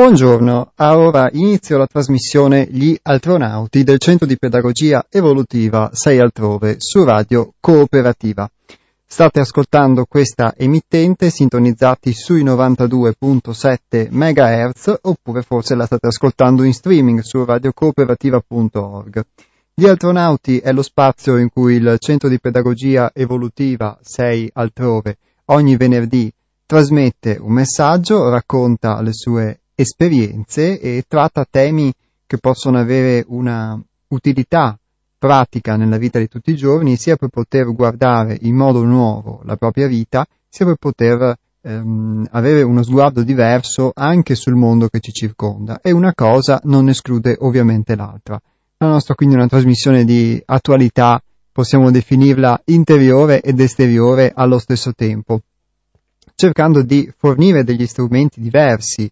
Buongiorno, a ora inizio la trasmissione Gli Altronauti del Centro di Pedagogia Evolutiva 6 Altrove su Radio Cooperativa. State ascoltando questa emittente sintonizzati sui 92.7 MHz oppure forse la state ascoltando in streaming su radiocooperativa.org. Gli Altronauti è lo spazio in cui il Centro di Pedagogia Evolutiva 6 Altrove ogni venerdì trasmette un messaggio, racconta le sue esperienze e tratta temi che possono avere una utilità pratica nella vita di tutti i giorni, sia per poter guardare in modo nuovo la propria vita, sia per poter ehm, avere uno sguardo diverso anche sul mondo che ci circonda. E una cosa non esclude ovviamente l'altra. La nostra quindi è una trasmissione di attualità, possiamo definirla interiore ed esteriore allo stesso tempo, cercando di fornire degli strumenti diversi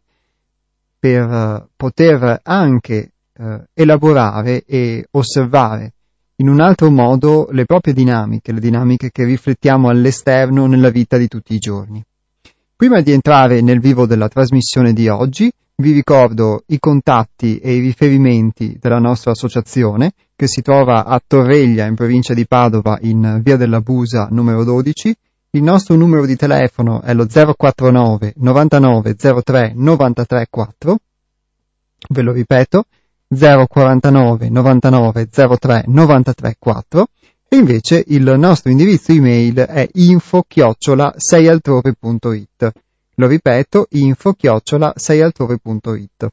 per eh, poter anche eh, elaborare e osservare in un altro modo le proprie dinamiche, le dinamiche che riflettiamo all'esterno nella vita di tutti i giorni. Prima di entrare nel vivo della trasmissione di oggi, vi ricordo i contatti e i riferimenti della nostra associazione che si trova a Torreglia in provincia di Padova in via della Busa numero 12 il nostro numero di telefono è lo 049 99 03 93 4. Ve lo ripeto, 049 99 03 93 4. E invece il nostro indirizzo email è info chiocciola 6altrove.it. Lo ripeto, info chiocciola 6altrove.it.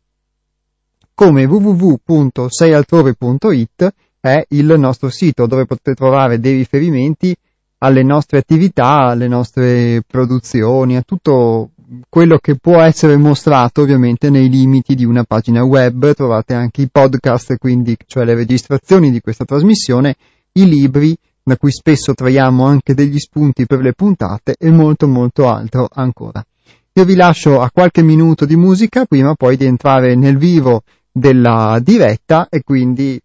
Come www.seialtrove.it è il nostro sito dove potete trovare dei riferimenti alle nostre attività, alle nostre produzioni, a tutto quello che può essere mostrato ovviamente nei limiti di una pagina web, trovate anche i podcast, quindi cioè le registrazioni di questa trasmissione, i libri da cui spesso traiamo anche degli spunti per le puntate e molto molto altro ancora. Io vi lascio a qualche minuto di musica prima poi di entrare nel vivo della diretta e quindi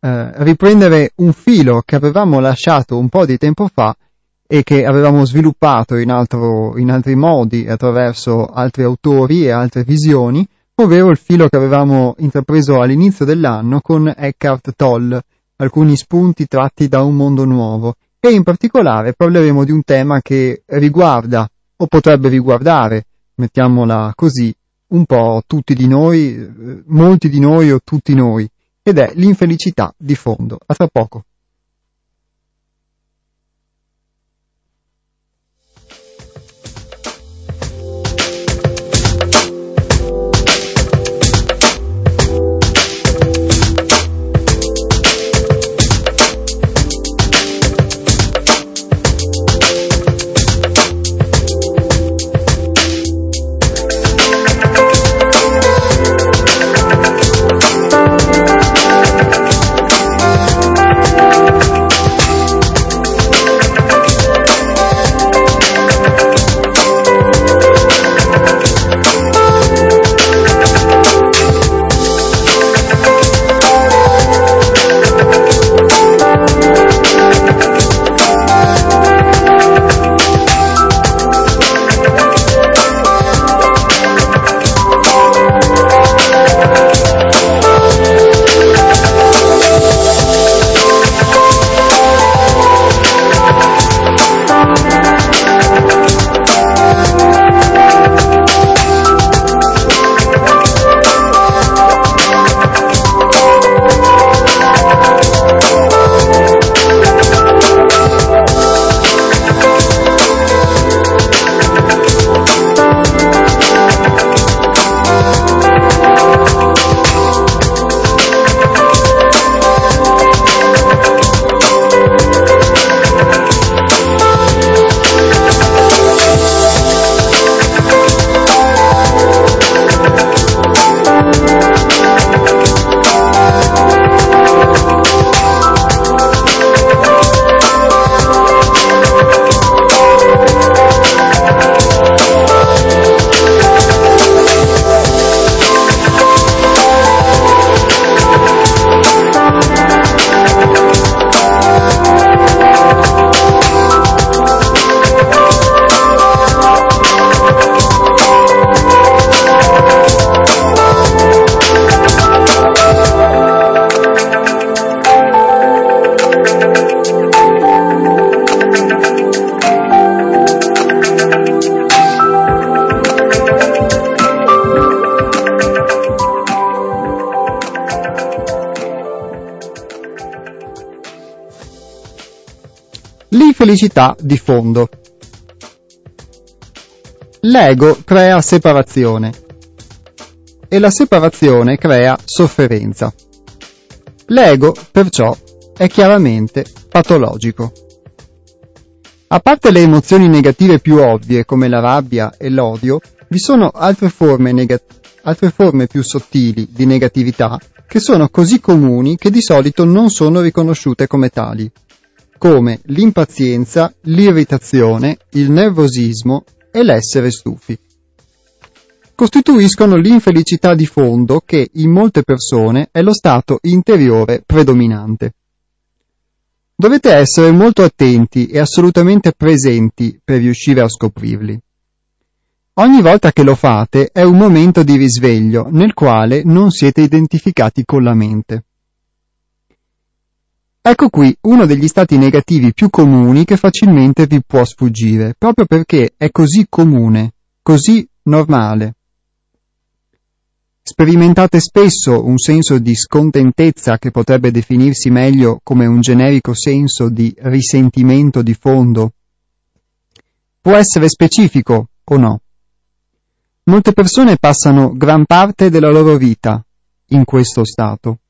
eh, riprendere un filo che avevamo lasciato un po' di tempo fa e che avevamo sviluppato in, altro, in altri modi attraverso altri autori e altre visioni, ovvero il filo che avevamo intrapreso all'inizio dell'anno con Eckhart Tolle, alcuni spunti tratti da un mondo nuovo, e in particolare parleremo di un tema che riguarda, o potrebbe riguardare, mettiamola così, un po' tutti di noi, eh, molti di noi o tutti noi, ed è l'infelicità di fondo. A tra poco. L'infelicità di fondo. L'ego crea separazione e la separazione crea sofferenza. L'ego, perciò, è chiaramente patologico. A parte le emozioni negative più ovvie come la rabbia e l'odio, vi sono altre forme, negat- altre forme più sottili di negatività che sono così comuni che di solito non sono riconosciute come tali, come l'impazienza, l'irritazione, il nervosismo e l'essere stufi. Costituiscono l'infelicità di fondo che in molte persone è lo stato interiore predominante. Dovete essere molto attenti e assolutamente presenti per riuscire a scoprirli. Ogni volta che lo fate è un momento di risveglio nel quale non siete identificati con la mente. Ecco qui uno degli stati negativi più comuni che facilmente vi può sfuggire, proprio perché è così comune, così normale. Sperimentate spesso un senso di scontentezza che potrebbe definirsi meglio come un generico senso di risentimento di fondo. Può essere specifico o no. Molte persone passano gran parte della loro vita in questo stato.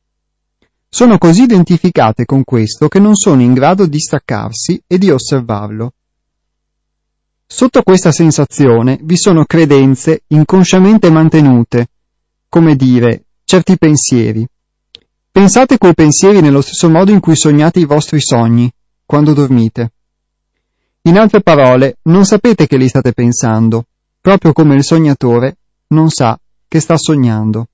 Sono così identificate con questo che non sono in grado di staccarsi e di osservarlo. Sotto questa sensazione vi sono credenze inconsciamente mantenute, come dire, certi pensieri. Pensate quei pensieri nello stesso modo in cui sognate i vostri sogni, quando dormite. In altre parole, non sapete che li state pensando, proprio come il sognatore non sa che sta sognando.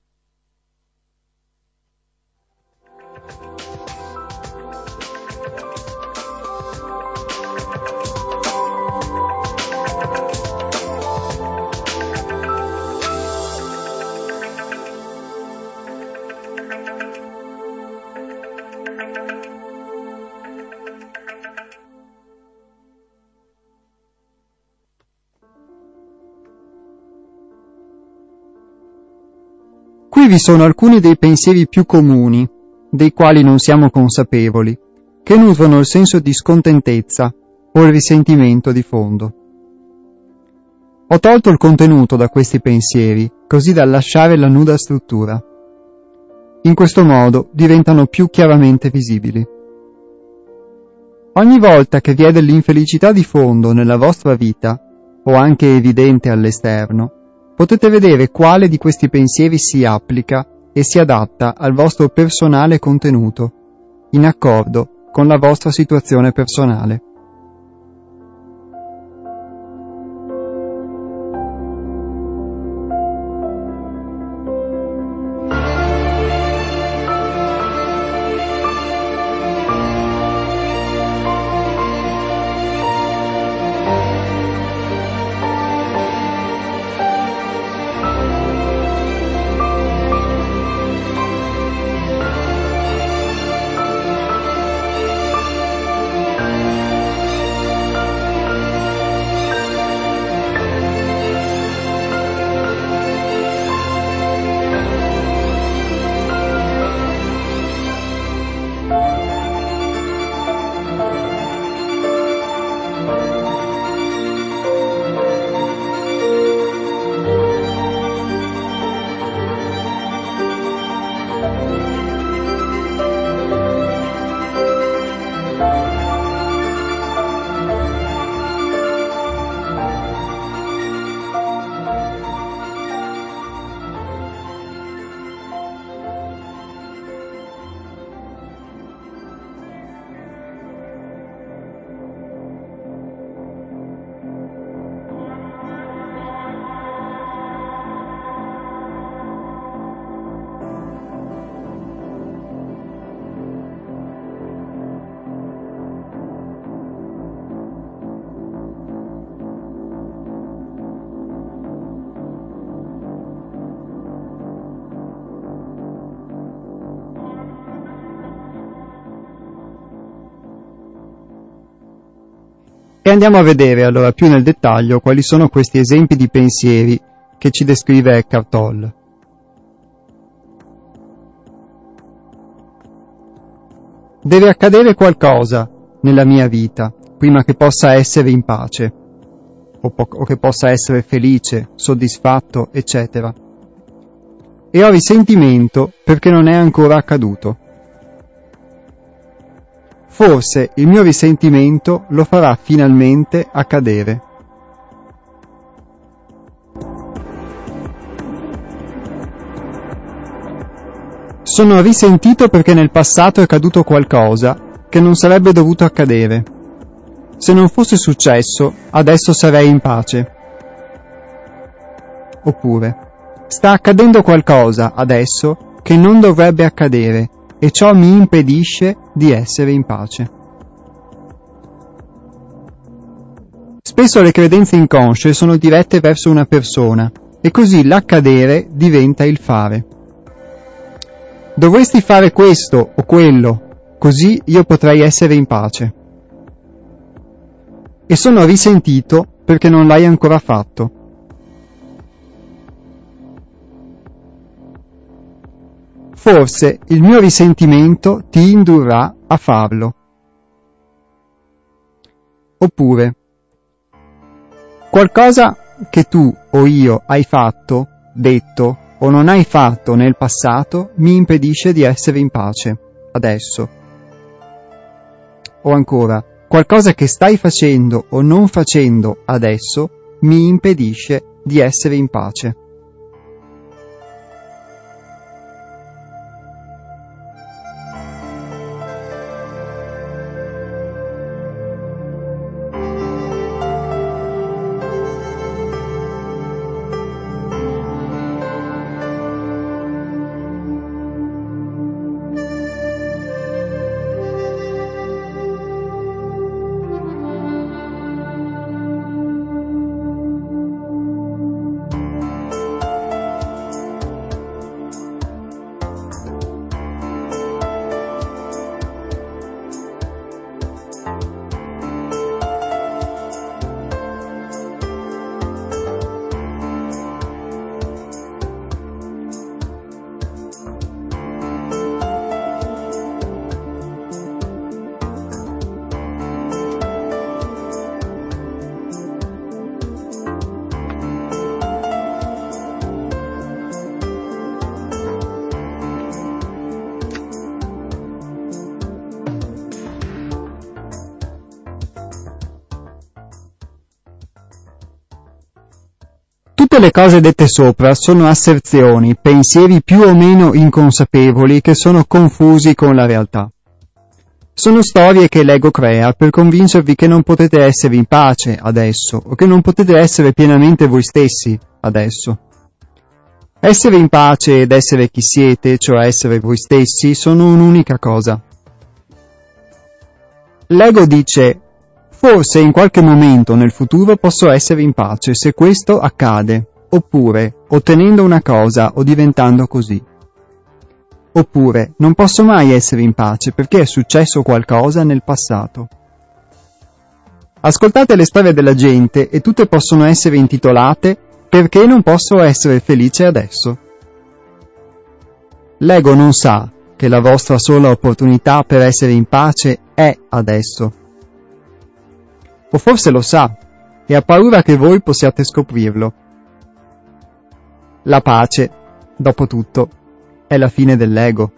Qui vi sono alcuni dei pensieri più comuni, dei quali non siamo consapevoli, che nutrono il senso di scontentezza o il risentimento di fondo. Ho tolto il contenuto da questi pensieri, così da lasciare la nuda struttura. In questo modo diventano più chiaramente visibili. Ogni volta che vi è dell'infelicità di fondo nella vostra vita, o anche evidente all'esterno, potete vedere quale di questi pensieri si applica e si adatta al vostro personale contenuto, in accordo con la vostra situazione personale. Andiamo a vedere allora più nel dettaglio quali sono questi esempi di pensieri che ci descrive Eckhart Tolle. Deve accadere qualcosa nella mia vita, prima che possa essere in pace o, po- o che possa essere felice, soddisfatto, eccetera. E ho risentimento perché non è ancora accaduto. Forse il mio risentimento lo farà finalmente accadere. Sono risentito perché nel passato è accaduto qualcosa che non sarebbe dovuto accadere. Se non fosse successo, adesso sarei in pace. Oppure, sta accadendo qualcosa adesso che non dovrebbe accadere e ciò mi impedisce di essere in pace. Spesso le credenze inconsce sono dirette verso una persona e così l'accadere diventa il fare. Dovresti fare questo o quello, così io potrei essere in pace. E sono risentito perché non l'hai ancora fatto. Forse il mio risentimento ti indurrà a farlo. Oppure, qualcosa che tu o io hai fatto, detto o non hai fatto nel passato mi impedisce di essere in pace, adesso. O ancora, qualcosa che stai facendo o non facendo adesso mi impedisce di essere in pace. Le cose dette sopra sono asserzioni, pensieri più o meno inconsapevoli che sono confusi con la realtà. Sono storie che l'ego crea per convincervi che non potete essere in pace adesso o che non potete essere pienamente voi stessi adesso. Essere in pace ed essere chi siete, cioè essere voi stessi, sono un'unica cosa. L'ego dice Forse in qualche momento nel futuro posso essere in pace se questo accade, oppure ottenendo una cosa o diventando così. Oppure non posso mai essere in pace perché è successo qualcosa nel passato. Ascoltate le storie della gente e tutte possono essere intitolate Perché non posso essere felice adesso? L'ego non sa che la vostra sola opportunità per essere in pace è adesso o forse lo sa e ha paura che voi possiate scoprirlo. La pace, dopo tutto, è la fine dell'ego.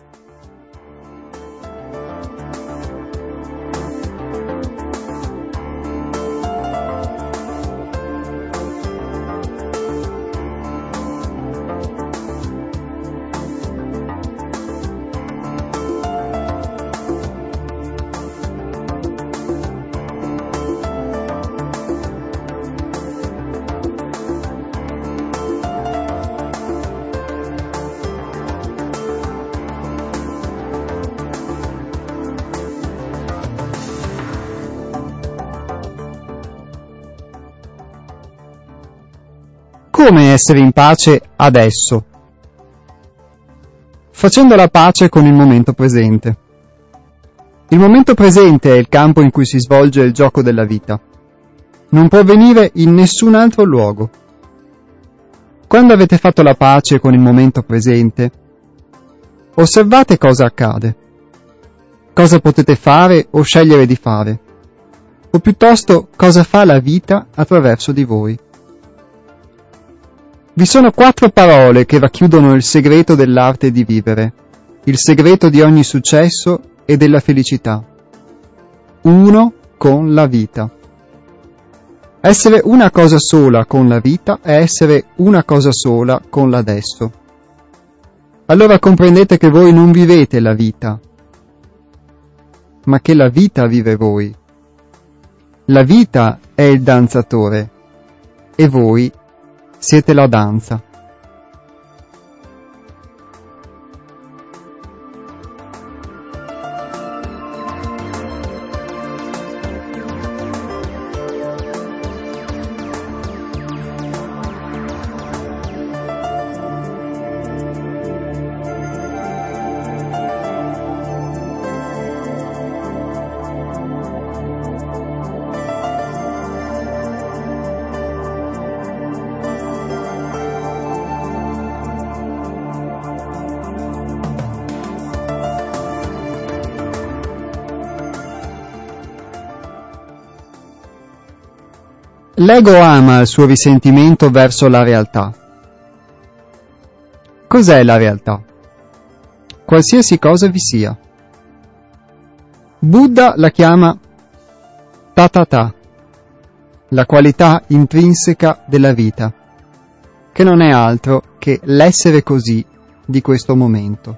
Essere in pace adesso? Facendo la pace con il momento presente. Il momento presente è il campo in cui si svolge il gioco della vita. Non può avvenire in nessun altro luogo. Quando avete fatto la pace con il momento presente, osservate cosa accade, cosa potete fare o scegliere di fare. o piuttosto cosa fa la vita attraverso di voi. Vi sono quattro parole che racchiudono il segreto dell'arte di vivere, il segreto di ogni successo e della felicità. Uno con la vita. Essere una cosa sola con la vita è essere una cosa sola con l'adesso. Allora comprendete che voi non vivete la vita, ma che la vita vive voi. La vita è il danzatore e voi siete la danza. L'ego ama il suo risentimento verso la realtà. Cos'è la realtà? Qualsiasi cosa vi sia. Buddha la chiama tatata, la qualità intrinseca della vita, che non è altro che l'essere così di questo momento.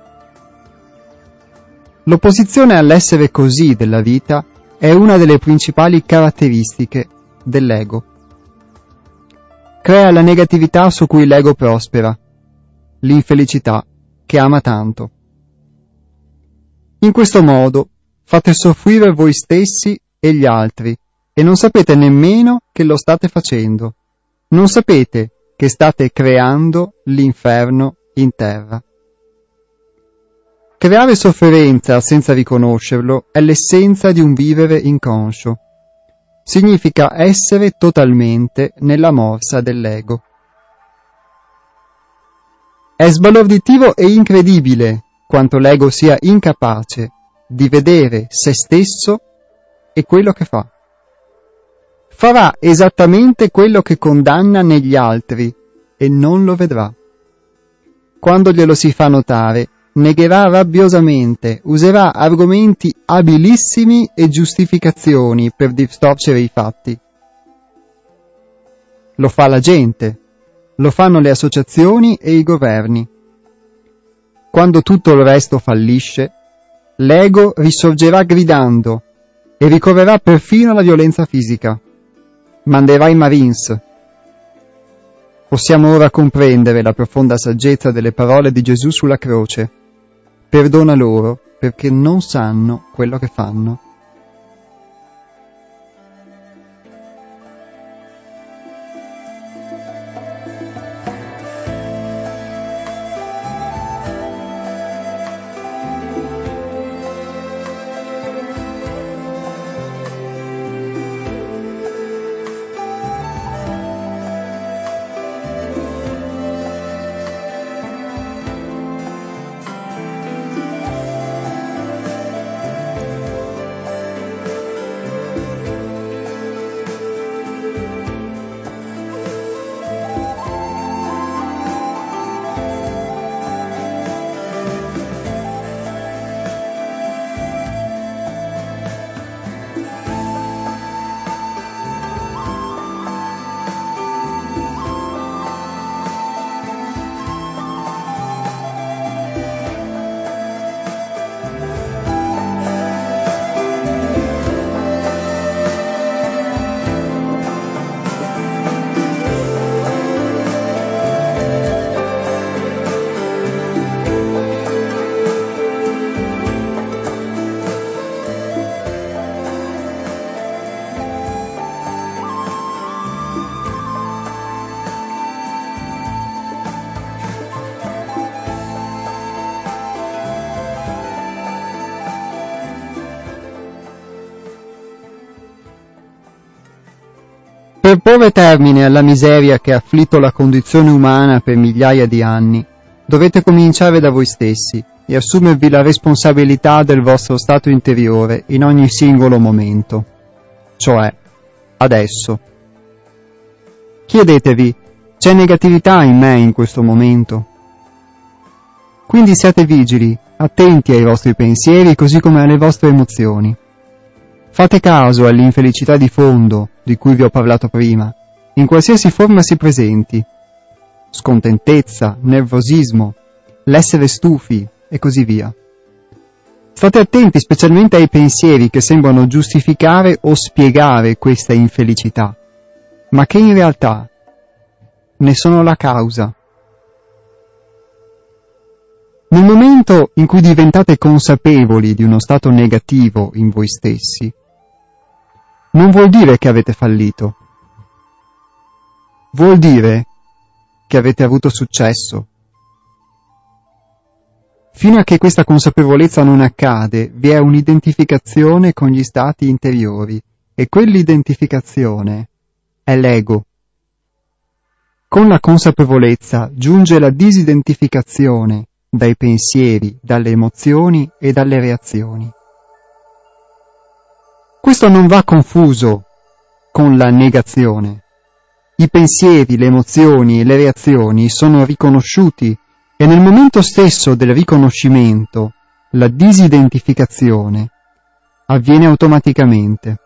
L'opposizione all'essere così della vita è una delle principali caratteristiche dell'ego. Crea la negatività su cui l'ego prospera, l'infelicità che ama tanto. In questo modo fate soffrire voi stessi e gli altri e non sapete nemmeno che lo state facendo. Non sapete che state creando l'inferno in terra. Creare sofferenza senza riconoscerlo è l'essenza di un vivere inconscio significa essere totalmente nella morsa dell'ego. È sbalorditivo e incredibile quanto l'ego sia incapace di vedere se stesso e quello che fa. Farà esattamente quello che condanna negli altri e non lo vedrà. Quando glielo si fa notare, negherà rabbiosamente, userà argomenti abilissimi e giustificazioni per distorcere i fatti. Lo fa la gente, lo fanno le associazioni e i governi. Quando tutto il resto fallisce, l'ego risorgerà gridando e ricorrerà perfino alla violenza fisica. Manderà i Marines. Possiamo ora comprendere la profonda saggezza delle parole di Gesù sulla croce Perdona loro perché non sanno quello che fanno. Per porre termine alla miseria che ha afflitto la condizione umana per migliaia di anni, dovete cominciare da voi stessi e assumervi la responsabilità del vostro stato interiore in ogni singolo momento. cioè adesso. Chiedetevi, c'è negatività in me in questo momento? Quindi siate vigili, attenti ai vostri pensieri così come alle vostre emozioni. Fate caso all'infelicità di fondo di cui vi ho parlato prima, in qualsiasi forma si presenti. Scontentezza, nervosismo, l'essere stufi e così via. State attenti specialmente ai pensieri che sembrano giustificare o spiegare questa infelicità, ma che in realtà ne sono la causa. Nel momento in cui diventate consapevoli di uno stato negativo in voi stessi, non vuol dire che avete fallito. Vuol dire che avete avuto successo. Fino a che questa consapevolezza non accade, vi è un'identificazione con gli stati interiori e quell'identificazione è l'ego. Con la consapevolezza giunge la disidentificazione dai pensieri, dalle emozioni e dalle reazioni. Questo non va confuso con la negazione. I pensieri, le emozioni e le reazioni sono riconosciuti e nel momento stesso del riconoscimento, la disidentificazione avviene automaticamente.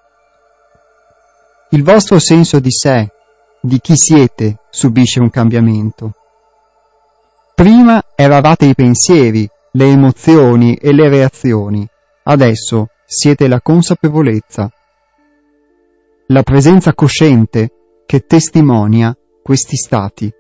Il vostro senso di sé, di chi siete, subisce un cambiamento. Prima eravate i pensieri, le emozioni e le reazioni, adesso siete la consapevolezza, la presenza cosciente che testimonia questi stati.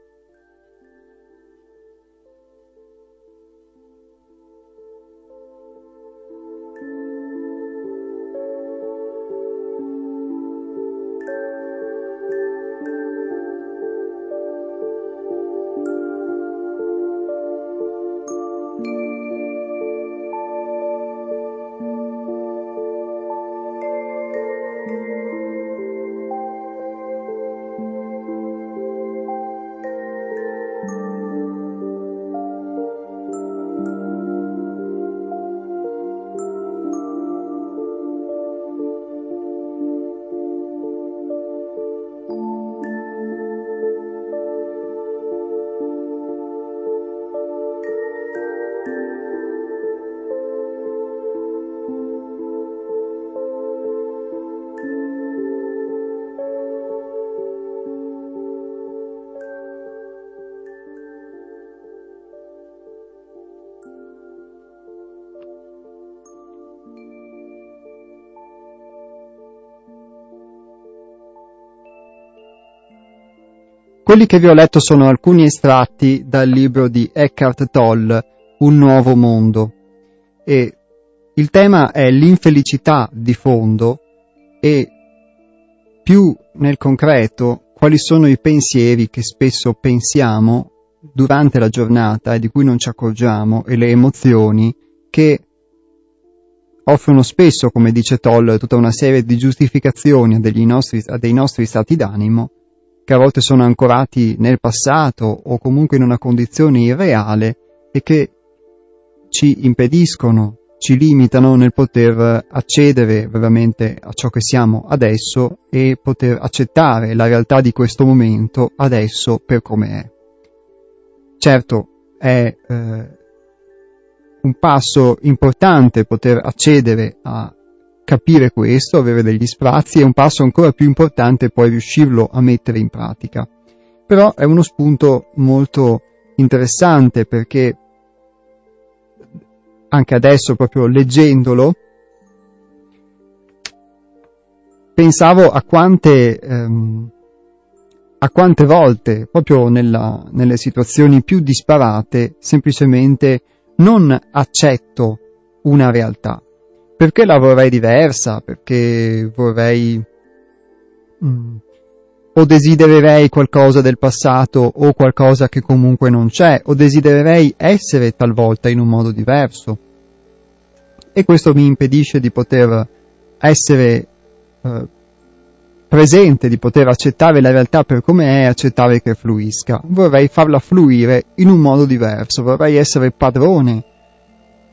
Quelli che vi ho letto sono alcuni estratti dal libro di Eckhart Tolle, Un nuovo mondo. E il tema è l'infelicità di fondo e più nel concreto quali sono i pensieri che spesso pensiamo durante la giornata e di cui non ci accorgiamo e le emozioni che offrono spesso, come dice Toll, tutta una serie di giustificazioni a, nostri, dei nostri stati d'animo che a volte sono ancorati nel passato o comunque in una condizione irreale e che ci impediscono, ci limitano nel poter accedere veramente a ciò che siamo adesso e poter accettare la realtà di questo momento adesso per come è. Certo, è eh, un passo importante poter accedere a capire questo, avere degli sprazzi, è un passo ancora più importante poi riuscirlo a mettere in pratica. Però è uno spunto molto interessante perché anche adesso proprio leggendolo pensavo a quante, ehm, a quante volte proprio nella, nelle situazioni più disparate semplicemente non accetto una realtà perché la vorrei diversa, perché vorrei mm, o desidererei qualcosa del passato o qualcosa che comunque non c'è, o desidererei essere talvolta in un modo diverso. E questo mi impedisce di poter essere eh, presente, di poter accettare la realtà per come è e accettare che fluisca. Vorrei farla fluire in un modo diverso, vorrei essere padrone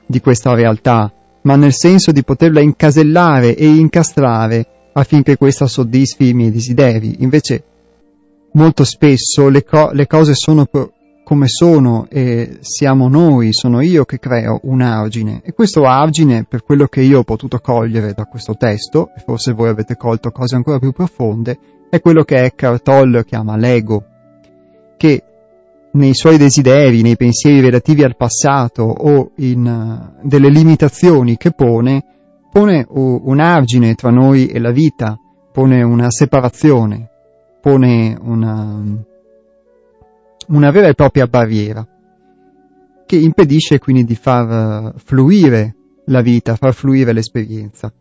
di questa realtà, ma nel senso di poterla incasellare e incastrare affinché questa soddisfi i miei desideri. Invece, molto spesso le, co- le cose sono pro- come sono e siamo noi, sono io che creo un argine. E questo argine, per quello che io ho potuto cogliere da questo testo, e forse voi avete colto cose ancora più profonde, è quello che Eckhart Tolle chiama l'ego, che nei suoi desideri, nei pensieri relativi al passato o in uh, delle limitazioni che pone, pone uh, un argine tra noi e la vita, pone una separazione, pone una, una vera e propria barriera che impedisce quindi di far fluire la vita, far fluire l'esperienza.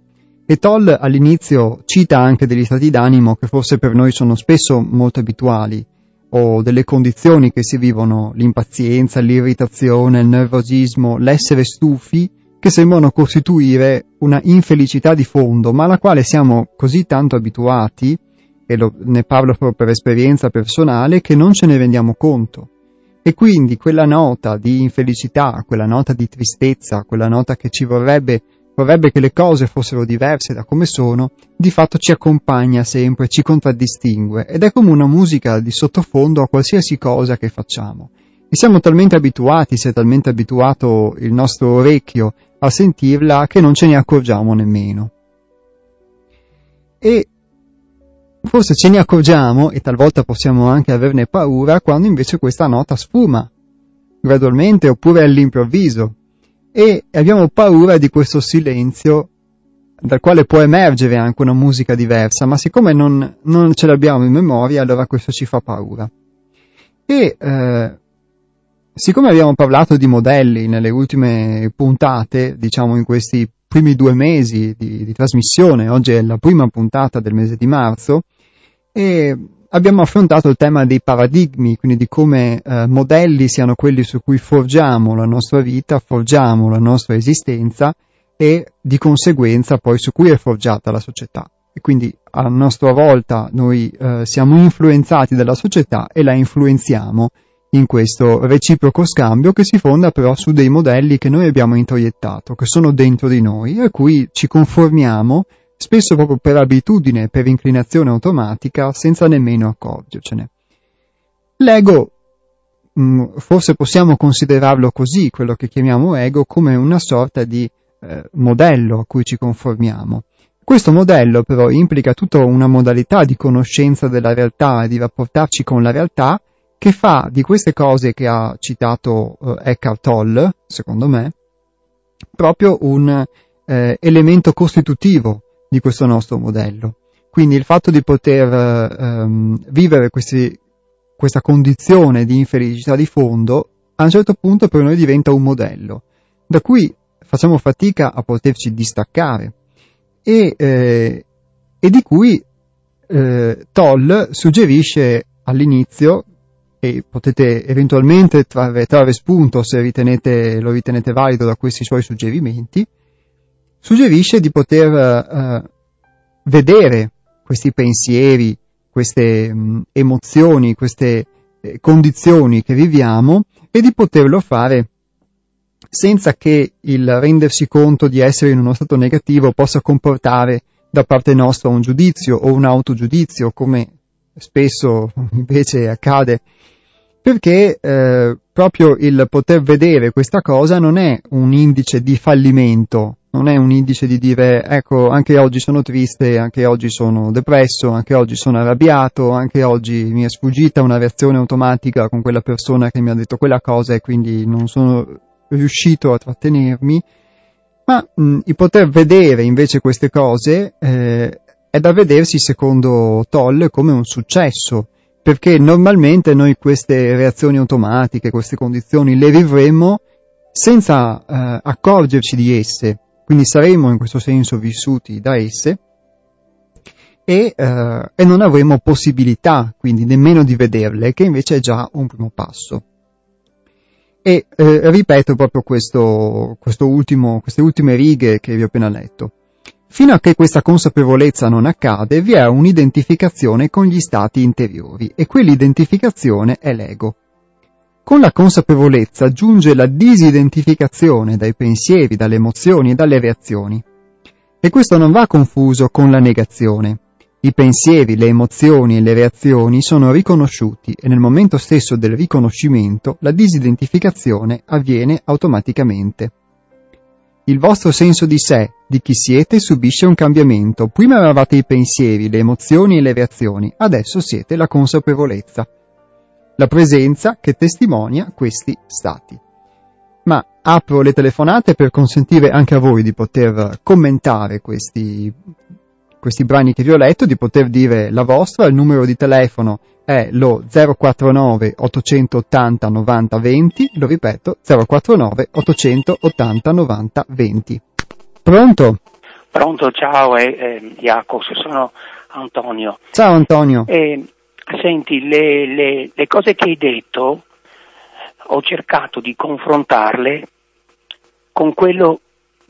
E Toll all'inizio cita anche degli stati d'animo che forse per noi sono spesso molto abituali, o delle condizioni che si vivono, l'impazienza, l'irritazione, il nervosismo, l'essere stufi, che sembrano costituire una infelicità di fondo, ma alla quale siamo così tanto abituati e lo, ne parlo proprio per esperienza personale, che non ce ne rendiamo conto. E quindi quella nota di infelicità, quella nota di tristezza, quella nota che ci vorrebbe, vorrebbe che le cose fossero diverse da come sono, di fatto ci accompagna sempre, ci contraddistingue ed è come una musica di sottofondo a qualsiasi cosa che facciamo. E siamo talmente abituati, si è talmente abituato il nostro orecchio a sentirla che non ce ne accorgiamo nemmeno. E Forse ce ne accorgiamo e talvolta possiamo anche averne paura quando invece questa nota sfuma, gradualmente oppure all'improvviso, e abbiamo paura di questo silenzio dal quale può emergere anche una musica diversa, ma siccome non, non ce l'abbiamo in memoria, allora questo ci fa paura. E eh, siccome abbiamo parlato di modelli nelle ultime puntate, diciamo in questi primi due mesi di, di trasmissione, oggi è la prima puntata del mese di marzo, e abbiamo affrontato il tema dei paradigmi, quindi di come eh, modelli siano quelli su cui forgiamo la nostra vita, forgiamo la nostra esistenza e di conseguenza poi su cui è forgiata la società. E quindi a nostra volta noi eh, siamo influenzati dalla società e la influenziamo in questo reciproco scambio che si fonda però su dei modelli che noi abbiamo introiettato, che sono dentro di noi a cui ci conformiamo spesso proprio per abitudine, per inclinazione automatica, senza nemmeno accorgercene. L'ego, mm, forse possiamo considerarlo così, quello che chiamiamo ego, come una sorta di eh, modello a cui ci conformiamo. Questo modello però implica tutta una modalità di conoscenza della realtà e di rapportarci con la realtà che fa di queste cose che ha citato eh, Eckhart Tolle, secondo me, proprio un eh, elemento costitutivo di questo nostro modello. Quindi il fatto di poter ehm, vivere questi, questa condizione di infelicità di fondo a un certo punto per noi diventa un modello, da cui facciamo fatica a poterci distaccare e, eh, e di cui eh, Toll suggerisce all'inizio e potete eventualmente trarre, trarre spunto se ritenete, lo ritenete valido da questi suoi suggerimenti, suggerisce di poter eh, vedere questi pensieri, queste mh, emozioni, queste eh, condizioni che viviamo e di poterlo fare senza che il rendersi conto di essere in uno stato negativo possa comportare da parte nostra un giudizio o un autogiudizio, come spesso invece accade. Perché eh, proprio il poter vedere questa cosa non è un indice di fallimento, non è un indice di dire ecco anche oggi sono triste, anche oggi sono depresso, anche oggi sono arrabbiato, anche oggi mi è sfuggita una reazione automatica con quella persona che mi ha detto quella cosa e quindi non sono riuscito a trattenermi, ma mh, il poter vedere invece queste cose eh, è da vedersi secondo Toll come un successo perché normalmente noi queste reazioni automatiche, queste condizioni le vivremo senza eh, accorgerci di esse, quindi saremo in questo senso vissuti da esse e, eh, e non avremo possibilità quindi nemmeno di vederle, che invece è già un primo passo. E eh, ripeto proprio questo, questo ultimo, queste ultime righe che vi ho appena letto. Fino a che questa consapevolezza non accade, vi è un'identificazione con gli stati interiori e quell'identificazione è l'ego. Con la consapevolezza giunge la disidentificazione dai pensieri, dalle emozioni e dalle reazioni. E questo non va confuso con la negazione. I pensieri, le emozioni e le reazioni sono riconosciuti e nel momento stesso del riconoscimento la disidentificazione avviene automaticamente. Il vostro senso di sé, di chi siete, subisce un cambiamento. Prima eravate i pensieri, le emozioni e le reazioni, adesso siete la consapevolezza. La presenza che testimonia questi stati. Ma apro le telefonate per consentire anche a voi di poter commentare questi, questi brani che vi ho letto, di poter dire la vostra. Il numero di telefono è lo 049 880 90 20, lo ripeto, 049 880 90 20. Pronto? Pronto, ciao eh, eh, Jacopo, sono Antonio. Ciao Antonio. Eh, senti, le, le, le cose che hai detto ho cercato di confrontarle con quello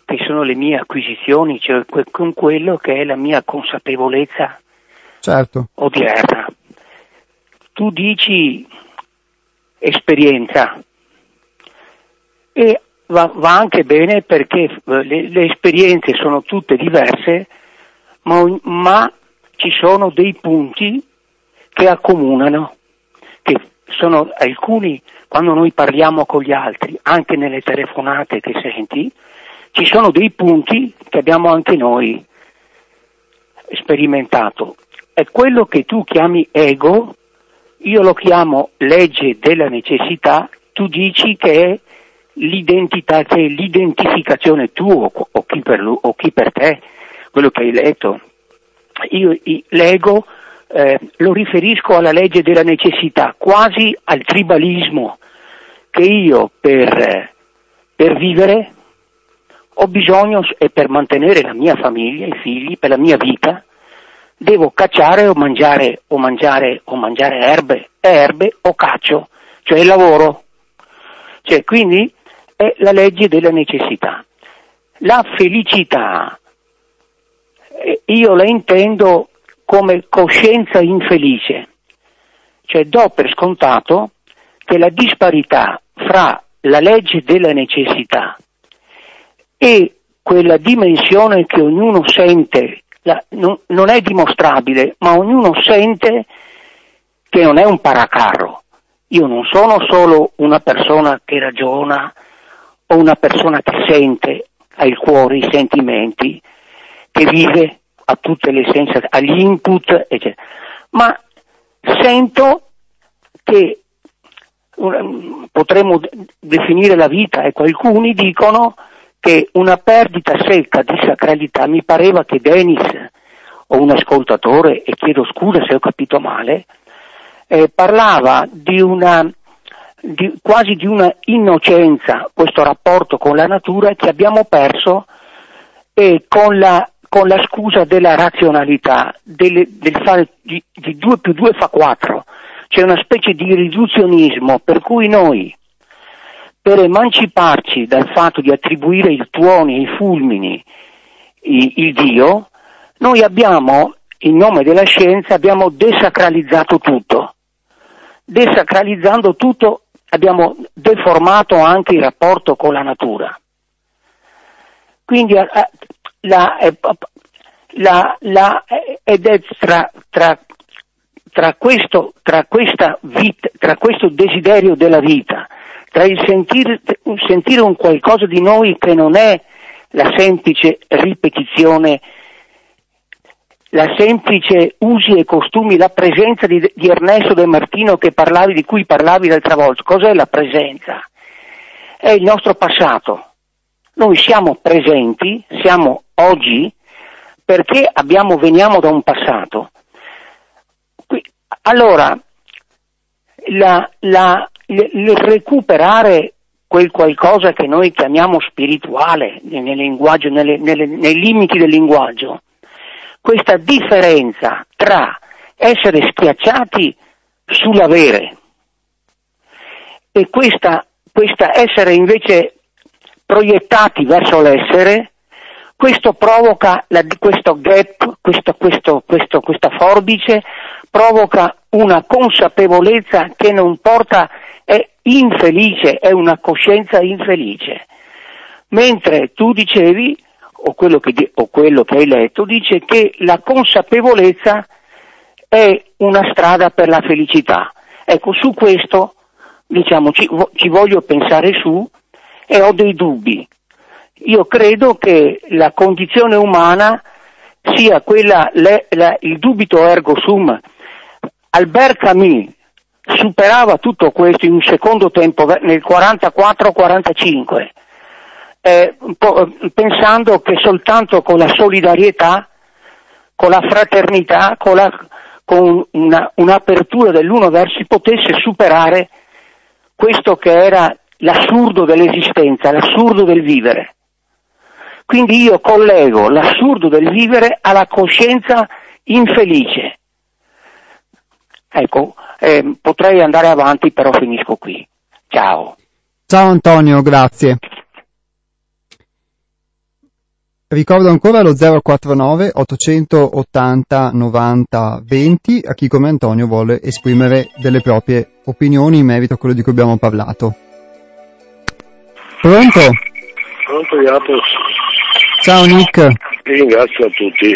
che sono le mie acquisizioni, cioè con quello che è la mia consapevolezza certo. odierna tu dici esperienza e va, va anche bene perché eh, le, le, esperienze sono tutte diverse, ma, ma ci sono dei punti che accomunano, che sono alcuni quando noi parliamo con gli altri, anche nelle telefonate che senti, ci sono dei punti che abbiamo anche noi sperimentato. È quello che tu chiami ego, io lo chiamo legge della necessità, tu dici che è l'identità, che è l'identificazione tua o, o, chi per lui, o chi per te, quello che hai letto. Io l'ego eh, lo riferisco alla legge della necessità, quasi al tribalismo, che io per, per vivere ho bisogno e per mantenere la mia famiglia, i figli, per la mia vita, devo cacciare o mangiare o mangiare o mangiare erbe, erbe o caccio, cioè lavoro. Cioè, quindi è la legge della necessità. La felicità eh, io la intendo come coscienza infelice, cioè do per scontato che la disparità fra la legge della necessità e quella dimensione che ognuno sente la, non, non è dimostrabile, ma ognuno sente che non è un paracarro. Io non sono solo una persona che ragiona o una persona che sente, ha il cuore, i sentimenti, che vive a tutte le sensazioni, agli input, eccetera. Ma sento che potremmo definire la vita, ecco, alcuni dicono che una perdita secca di sacralità mi pareva che Denis o un ascoltatore, e chiedo scusa se ho capito male, eh, parlava di una, di, quasi di una innocenza, questo rapporto con la natura che abbiamo perso eh, con, la, con, la, scusa della razionalità, delle, del fare di, di 2 più 2 fa 4, c'è una specie di riduzionismo per cui noi per emanciparci dal fatto di attribuire i tuoni e i fulmini il, il Dio, noi abbiamo, in nome della scienza, abbiamo desacralizzato tutto. Desacralizzando tutto abbiamo deformato anche il rapporto con la natura. Quindi la, la, la, ed è tra, tra, tra, questo, tra, vita, tra questo desiderio della vita tra il sentire, sentire un qualcosa di noi che non è la semplice ripetizione, la semplice usi e costumi, la presenza di, di Ernesto De Martino parlavi, di cui parlavi l'altra volta. Cos'è la presenza? È il nostro passato. Noi siamo presenti, siamo oggi, perché abbiamo, veniamo da un passato. Allora, la, la, il recuperare quel qualcosa che noi chiamiamo spirituale nel nelle, nelle, nei limiti del linguaggio, questa differenza tra essere schiacciati sull'avere e questa, questa essere invece proiettati verso l'essere, questo provoca la, questo gap, questo, questo, questa forbice, provoca una consapevolezza che non porta è infelice, è una coscienza infelice. Mentre tu dicevi o quello, che, o quello che hai letto, dice che la consapevolezza è una strada per la felicità. Ecco, su questo diciamo, ci, ci voglio pensare su e ho dei dubbi. Io credo che la condizione umana sia quella, le, la, il dubito ergo sum. Albert Camus superava tutto questo in un secondo tempo, nel 44-45, eh, pensando che soltanto con la solidarietà, con la fraternità, con, la, con una, un'apertura dell'uno verso potesse superare questo che era l'assurdo dell'esistenza, l'assurdo del vivere. Quindi io collego l'assurdo del vivere alla coscienza infelice. Ecco, eh, potrei andare avanti, però finisco qui. Ciao. Ciao Antonio, grazie. Ricordo ancora lo 049 880 90 20 a chi come Antonio vuole esprimere delle proprie opinioni in merito a quello di cui abbiamo parlato. Pronto? Pronto Japo? Ciao Nick. Ringrazio a tutti.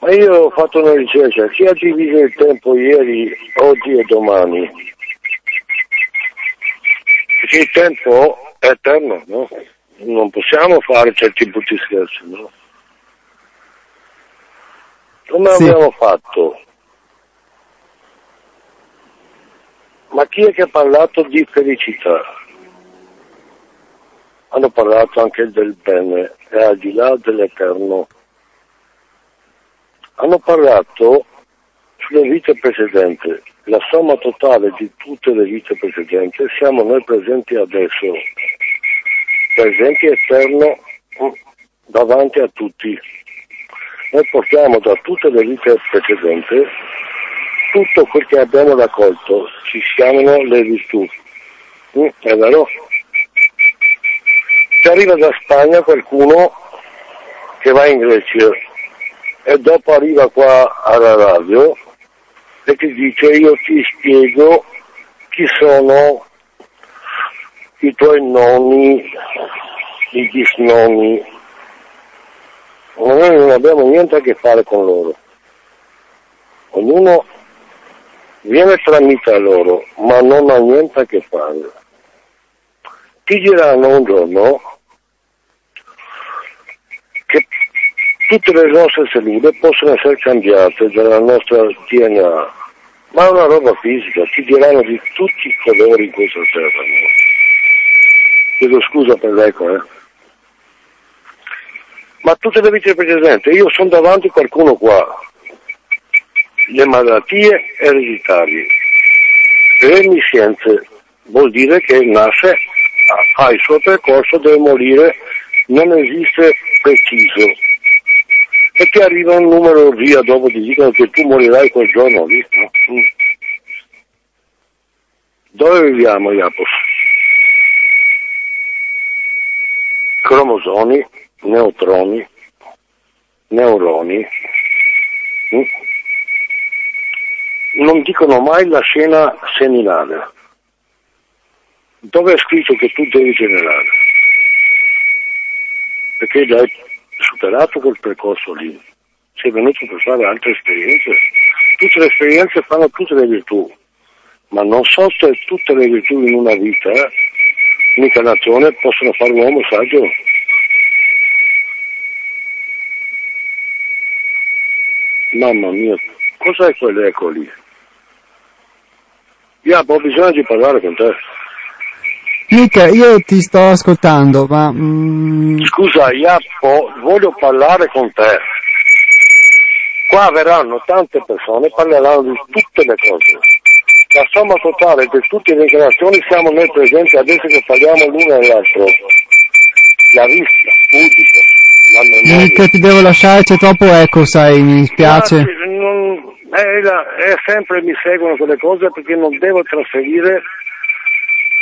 Ma io ho fatto una ricerca, chi ha diviso il tempo ieri, oggi e domani? Perché il tempo è eterno, no? non possiamo fare certi brutti scherzi, no? Come sì. abbiamo fatto? Ma chi è che ha parlato di felicità? Hanno parlato anche del bene, è al di là dell'eterno. Hanno parlato sulle vite precedenti, la somma totale di tutte le vite precedenti, siamo noi presenti adesso presente e esterno mm, davanti a tutti. Noi portiamo da tutte le vite precedenti tutto quel che abbiamo raccolto, ci chiamano le virtù. Mm, è vero? Ci arriva da Spagna qualcuno che va in Grecia e dopo arriva qua alla radio e ti dice io ti spiego chi sono i tuoi nonni, i disnonni, noi non abbiamo niente a che fare con loro. Ognuno viene tramite loro, ma non ha niente a che fare. Ti diranno un giorno che tutte le nostre cellule possono essere cambiate dalla nostra DNA, ma è una roba fisica, ti diranno di tutti i colori in questa terra. Chiedo scusa per l'eco, eh. Ma tutte le vite precedenti, io sono davanti a qualcuno qua, le malattie ereditarie, remiscenze, vuol dire che nasce, ha il suo percorso, deve morire, non esiste preciso. E ti arriva un numero via, dopo ti dicono che tu morirai quel giorno lì. No? Mm. Dove viviamo, Iapos? cromosomi, neutroni, neuroni, mm? non dicono mai la scena seminale, dove è scritto che tu devi generare, perché hai superato quel percorso lì, sei venuto per fare altre esperienze, tutte le esperienze fanno tutte le virtù, ma non so se tutte le virtù in una vita eh, un'incarnazione possono fare un uomo saggio. Mamma mia, cos'è quell'eco lì? Io ho bisogno di parlare con te. Nick, io ti sto ascoltando, ma... Mm... Scusa, Iappo, voglio parlare con te. Qua verranno tante persone, parleranno di tutte le cose la somma totale di tutte le incarnazioni siamo noi presenti adesso che parliamo l'uno e l'altro. La vista, udito, la memoria. Che ti devo lasciare, c'è troppo eco, sai, mi spiace. Non, è, la, è sempre mi seguono quelle cose perché non devo trasferire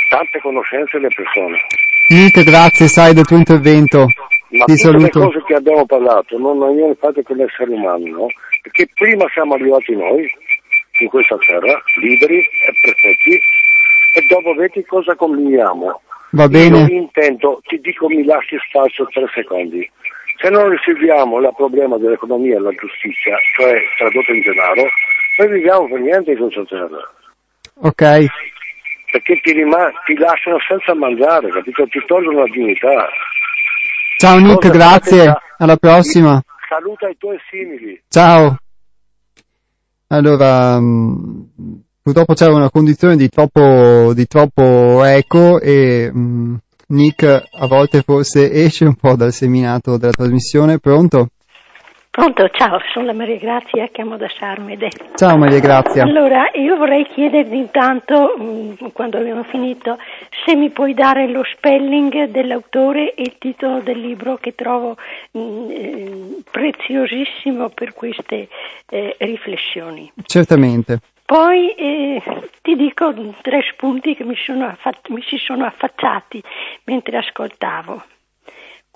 tante conoscenze alle persone. Nick, grazie, sai, del tuo intervento. Ma Ti tutte saluto. le cose che abbiamo parlato non hanno niente a che con l'essere umano, no? Perché prima siamo arrivati noi, in questa terra, liberi e perfetti, e dopo vedi cosa combiniamo. Va bene. Io intendo, ti dico mi lasci spazio tre secondi. Se non risolviamo il problema dell'economia e della giustizia, cioè tradotto in denaro, noi viviamo per niente in questa terra. Ok. Perché ti, rima- ti lasciano senza mangiare, capito? Ti tolgono la dignità. Ciao Nick, Cosa grazie. capita? Alla prossima. Saluta i tuoi simili. Ciao. Allora, mh, purtroppo c'era una condizione di troppo, di troppo eco e mh, Nick a volte forse esce un po' dal seminato della trasmissione. Pronto? Pronto, ciao, sono la Maria Grazia, chiamo da Sarmede. Ciao Maria Grazia. Allora, io vorrei chiederti intanto, mh, quando abbiamo finito, se mi puoi dare lo spelling dell'autore e il titolo del libro che trovo mh, eh, preziosissimo per queste eh, riflessioni. Certamente. Poi eh, ti dico tre spunti che mi, sono affa- mi si sono affacciati mentre ascoltavo.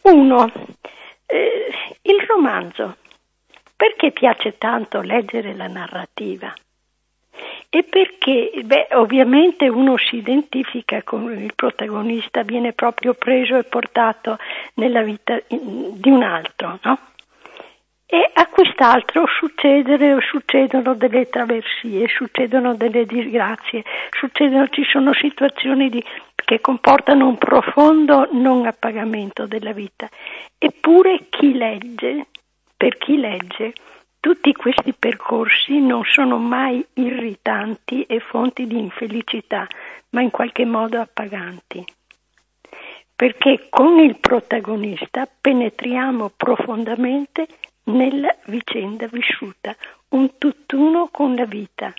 Uno, eh, il romanzo. Perché piace tanto leggere la narrativa? E perché, beh, ovviamente uno si identifica con il protagonista, viene proprio preso e portato nella vita di un altro, no? E a quest'altro succedono delle traversie, succedono delle disgrazie, succedono, ci sono situazioni di, che comportano un profondo non appagamento della vita. Eppure chi legge, per chi legge, tutti questi percorsi non sono mai irritanti e fonti di infelicità, ma in qualche modo appaganti. Perché con il protagonista penetriamo profondamente nella vicenda vissuta, un tutt'uno con la vita.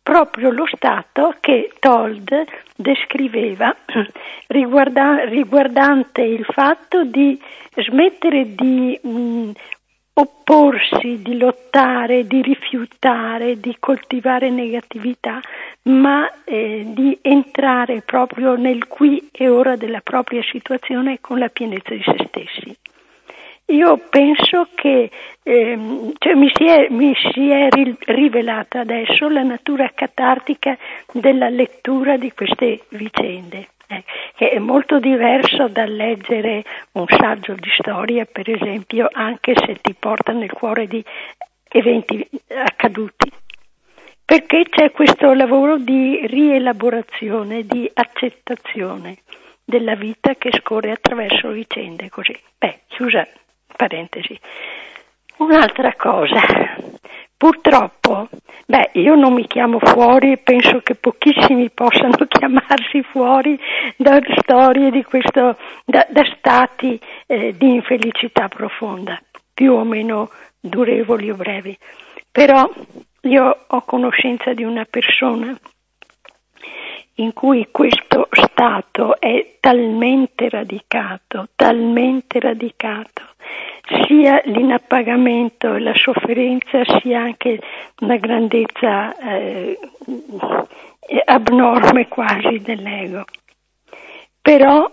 Proprio lo stato che Told descriveva riguarda, riguardante il fatto di smettere di mh, opporsi, di lottare, di rifiutare, di coltivare negatività, ma eh, di entrare proprio nel qui e ora della propria situazione con la pienezza di se stessi. Io penso che ehm, cioè mi, si è, mi si è rivelata adesso la natura catartica della lettura di queste vicende che è molto diverso dal leggere un saggio di storia, per esempio, anche se ti porta nel cuore di eventi accaduti. Perché c'è questo lavoro di rielaborazione, di accettazione della vita che scorre attraverso vicende così. Beh, chiusa parentesi. Un'altra cosa, purtroppo, beh, io non mi chiamo fuori e penso che pochissimi possano chiamarsi fuori da storie di questo, da, da stati eh, di infelicità profonda, più o meno durevoli o brevi. Però io ho conoscenza di una persona in cui questo stato è talmente radicato, talmente radicato, sia l'inappagamento e la sofferenza, sia anche una grandezza eh, abnorme quasi dell'ego. Però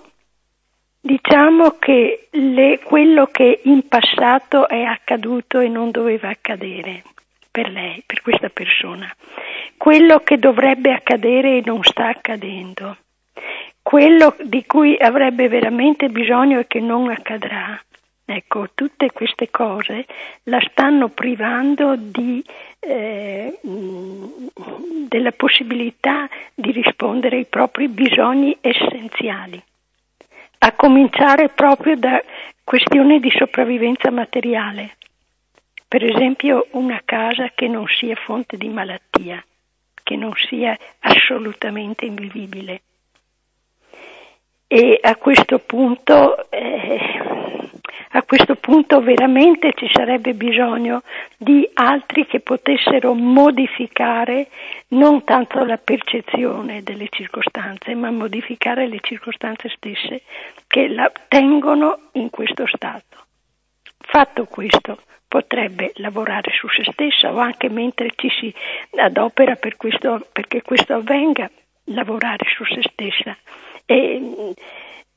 diciamo che le, quello che in passato è accaduto e non doveva accadere per lei, per questa persona, quello che dovrebbe accadere e non sta accadendo, quello di cui avrebbe veramente bisogno e che non accadrà. Ecco, tutte queste cose la stanno privando di, eh, della possibilità di rispondere ai propri bisogni essenziali, a cominciare proprio da questioni di sopravvivenza materiale. Per esempio una casa che non sia fonte di malattia, che non sia assolutamente invivibile. E a questo punto, eh, a questo punto veramente ci sarebbe bisogno di altri che potessero modificare non tanto la percezione delle circostanze, ma modificare le circostanze stesse che la tengono in questo stato. Fatto questo, potrebbe lavorare su se stessa o anche mentre ci si adopera per questo, perché questo avvenga, lavorare su se stessa. E,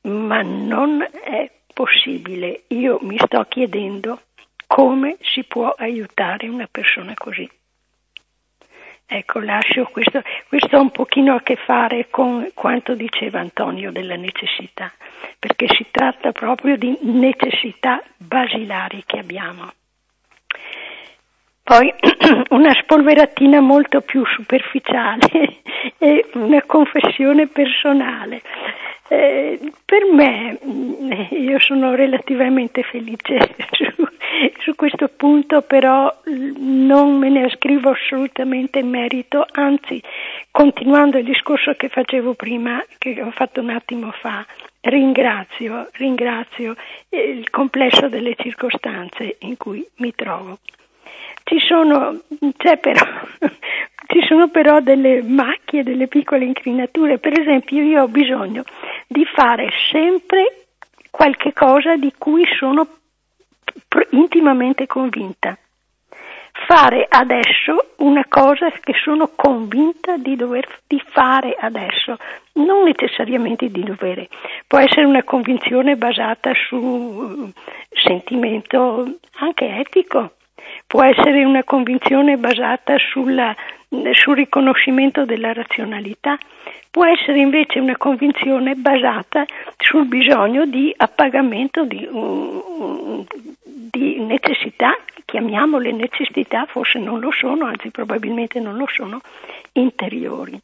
ma non è possibile. Io mi sto chiedendo come si può aiutare una persona così. Ecco, lascio questo, questo ha un pochino a che fare con quanto diceva Antonio della necessità, perché si tratta proprio di necessità basilari che abbiamo. Poi una spolveratina molto più superficiale e una confessione personale. Eh, per me, mm, io sono relativamente felice su, su, questo punto, però non me ne ascrivo assolutamente merito, anzi, continuando il discorso che facevo prima, che ho fatto un attimo fa, ringrazio, ringrazio il complesso delle circostanze in cui mi trovo. Ci sono, però, ci sono però delle macchie, delle piccole incrinature. Per esempio, io ho bisogno di fare sempre qualche cosa di cui sono intimamente convinta. Fare adesso una cosa che sono convinta di dover di fare adesso, non necessariamente di dovere. Può essere una convinzione basata su sentimento anche etico, può essere una convinzione basata sulla, sul riconoscimento della razionalità, può essere invece una convinzione basata sul bisogno di appagamento di, um, di necessità, chiamiamole necessità, forse non lo sono, anzi probabilmente non lo sono, interiori.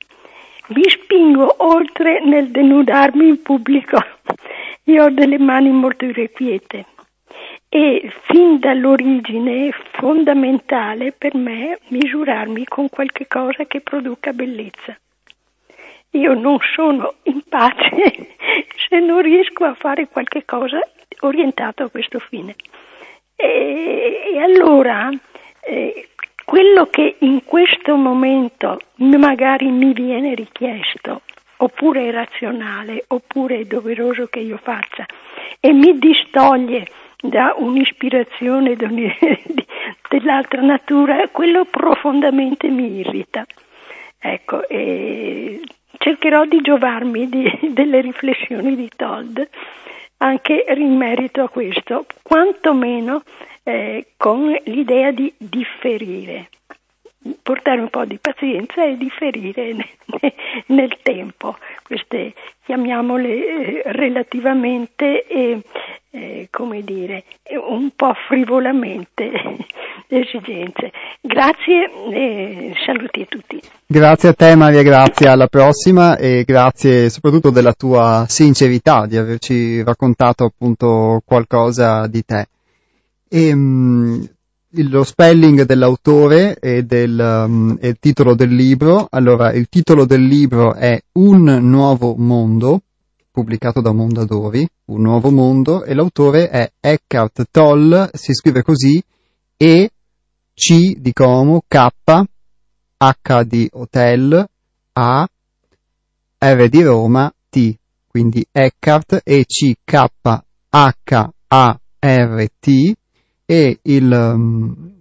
Vi spingo oltre nel denudarmi in pubblico. Io ho delle mani molto irrequiete e fin dall'origine è fondamentale per me misurarmi con qualche cosa che produca bellezza. Io non sono in pace se non riesco a fare qualche cosa orientato a questo fine. E, e allora eh, quello che in questo momento magari mi viene richiesto, oppure è razionale, oppure è doveroso che io faccia, e mi distoglie da un'ispirazione dell'altra natura, quello profondamente mi irrita. Ecco, cercherò di giovarmi di, delle riflessioni di Todd anche in merito a questo, quantomeno eh, con l'idea di differire portare un po' di pazienza e differire nel, tempo queste, chiamiamole eh, relativamente e, eh, come dire, un po' frivolamente esigenze. Grazie e saluti a tutti. Grazie a te Maria Grazia, alla prossima e grazie soprattutto della tua sincerità di averci raccontato appunto qualcosa di te. E, um, lo spelling dell'autore e, del, um, e il titolo del libro. Allora, il titolo del libro è Un nuovo mondo, pubblicato da Mondadori, Un nuovo mondo, e l'autore è Eckhart Toll, si scrive così, E, C di Como, K, H di Hotel, A, R di Roma, T. Quindi Eckhart, E, C, K, H, A, R, T, e il, um,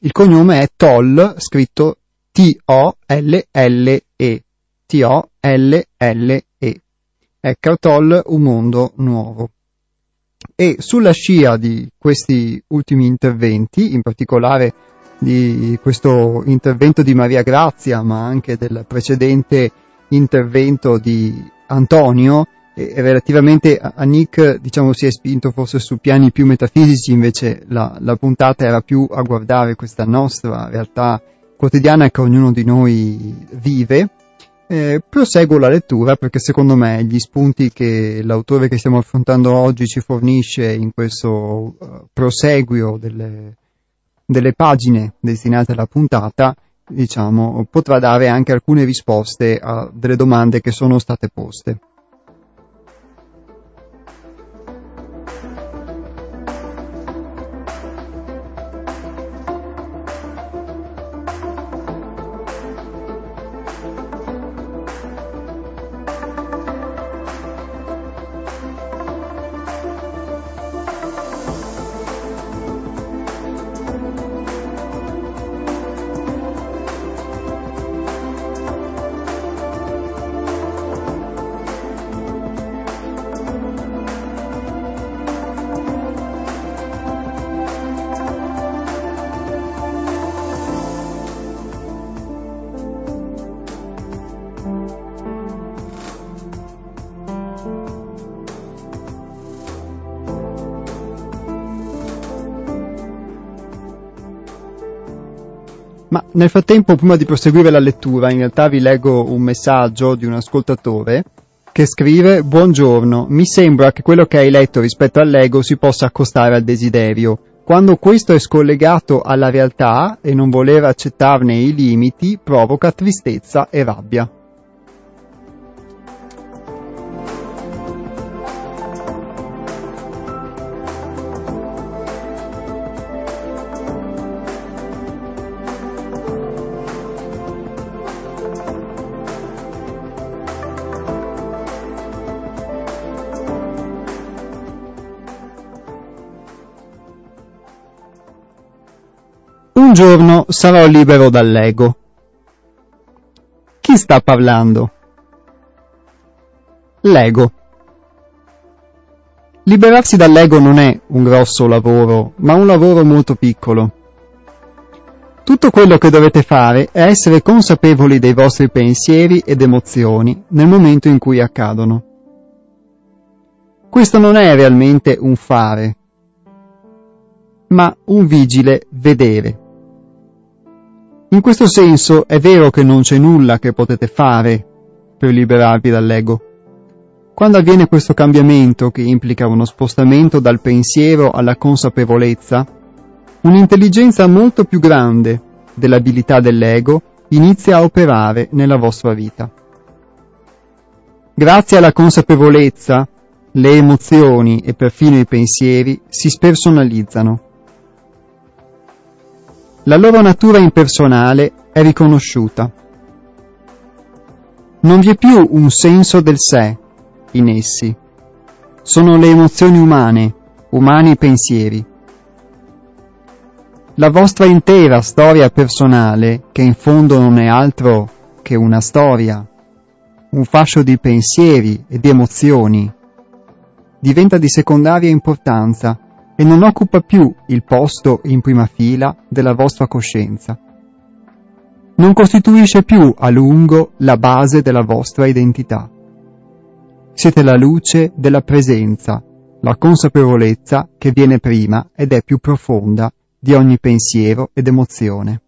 il cognome è Toll, scritto T-O-L-L-E. T-O-L-L-E. Eckhart Toll, Un mondo nuovo. E sulla scia di questi ultimi interventi, in particolare di questo intervento di Maria Grazia, ma anche del precedente intervento di Antonio, e relativamente a Nick diciamo si è spinto forse su piani più metafisici invece la, la, puntata era più a guardare questa nostra realtà quotidiana che ognuno di noi vive. Eh, proseguo la lettura perché secondo me gli spunti che l'autore che stiamo affrontando oggi ci fornisce in questo uh, proseguio delle, delle pagine destinate alla puntata diciamo potrà dare anche alcune risposte a delle domande che sono state poste Ma nel frattempo, prima di proseguire la lettura, in realtà vi leggo un messaggio di un ascoltatore che scrive Buongiorno, mi sembra che quello che hai letto rispetto all'ego si possa accostare al desiderio. Quando questo è scollegato alla realtà e non voler accettarne i limiti, provoca tristezza e rabbia. Un giorno sarò libero dall'ego. Chi sta parlando? L'ego. Liberarsi dall'ego non è un grosso lavoro, ma un lavoro molto piccolo. Tutto quello che dovete fare è essere consapevoli dei vostri pensieri ed emozioni nel momento in cui accadono. Questo non è realmente un fare, ma un vigile vedere. In questo senso è vero che non c'è nulla che potete fare per liberarvi dall'ego. Quando avviene questo cambiamento che implica uno spostamento dal pensiero alla consapevolezza, un'intelligenza molto più grande dell'abilità dell'ego inizia a operare nella vostra vita. Grazie alla consapevolezza, le emozioni e perfino i pensieri si spersonalizzano la loro natura impersonale è riconosciuta. Non vi è più un senso del sé in essi. Sono le emozioni umane, umani pensieri. La vostra intera storia personale, che in fondo non è altro che una storia, un fascio di pensieri e di emozioni, diventa di secondaria importanza e non occupa più il posto in prima fila della vostra coscienza. Non costituisce più a lungo la base della vostra identità. Siete la luce della presenza, la consapevolezza che viene prima ed è più profonda di ogni pensiero ed emozione.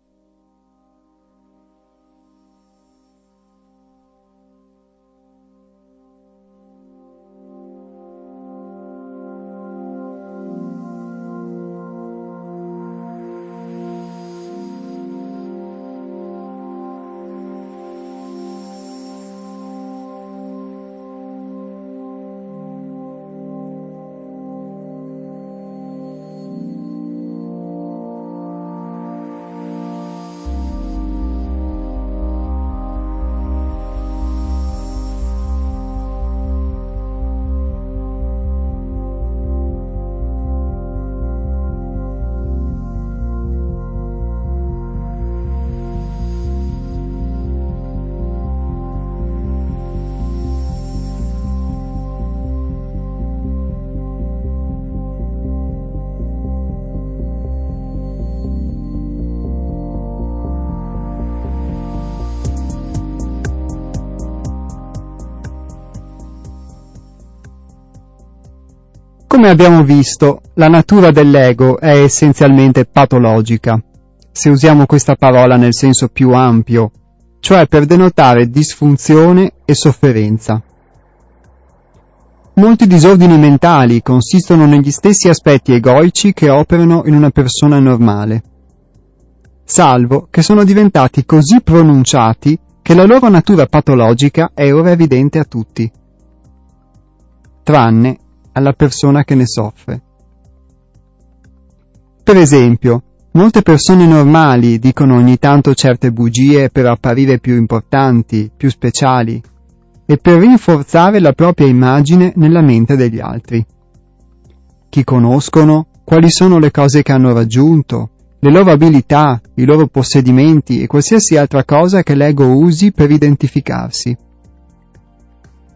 Come abbiamo visto, la natura dell'ego è essenzialmente patologica, se usiamo questa parola nel senso più ampio, cioè per denotare disfunzione e sofferenza. Molti disordini mentali consistono negli stessi aspetti egoici che operano in una persona normale, salvo che sono diventati così pronunciati che la loro natura patologica è ora evidente a tutti, tranne alla persona che ne soffre. Per esempio, molte persone normali dicono ogni tanto certe bugie per apparire più importanti, più speciali e per rinforzare la propria immagine nella mente degli altri. Chi conoscono, quali sono le cose che hanno raggiunto, le loro abilità, i loro possedimenti e qualsiasi altra cosa che l'ego usi per identificarsi.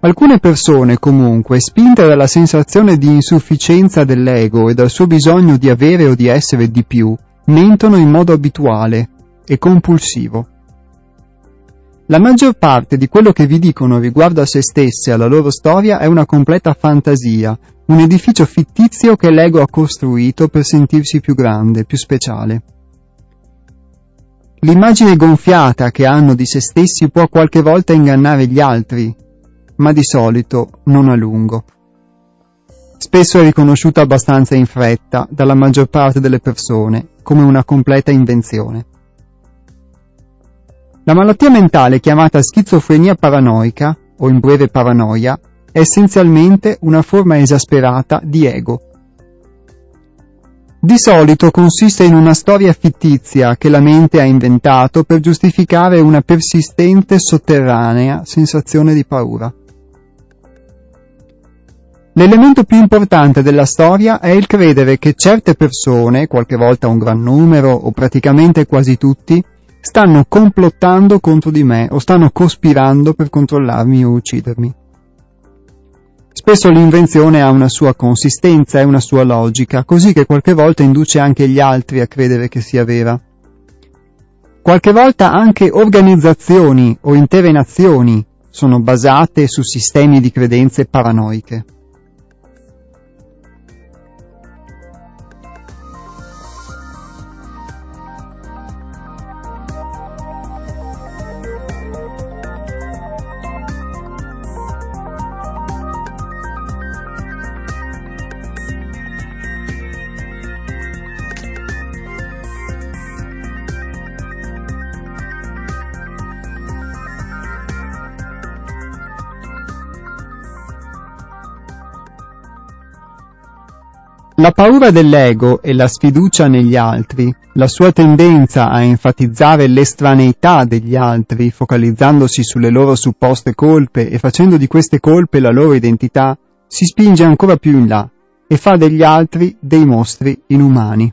Alcune persone, comunque, spinte dalla sensazione di insufficienza dell'ego e dal suo bisogno di avere o di essere di più, mentono in modo abituale e compulsivo. La maggior parte di quello che vi dicono riguardo a se stesse e alla loro storia è una completa fantasia, un edificio fittizio che l'ego ha costruito per sentirsi più grande, più speciale. L'immagine gonfiata che hanno di se stessi può qualche volta ingannare gli altri, ma di solito non a lungo. Spesso è riconosciuta abbastanza in fretta dalla maggior parte delle persone come una completa invenzione. La malattia mentale chiamata schizofrenia paranoica, o in breve paranoia, è essenzialmente una forma esasperata di ego. Di solito consiste in una storia fittizia che la mente ha inventato per giustificare una persistente sotterranea sensazione di paura. L'elemento più importante della storia è il credere che certe persone, qualche volta un gran numero o praticamente quasi tutti, stanno complottando contro di me o stanno cospirando per controllarmi o uccidermi. Spesso l'invenzione ha una sua consistenza e una sua logica, così che qualche volta induce anche gli altri a credere che sia vera. Qualche volta anche organizzazioni o intere nazioni sono basate su sistemi di credenze paranoiche. La paura dell'ego e la sfiducia negli altri, la sua tendenza a enfatizzare l'estraneità degli altri, focalizzandosi sulle loro supposte colpe e facendo di queste colpe la loro identità, si spinge ancora più in là e fa degli altri dei mostri inumani.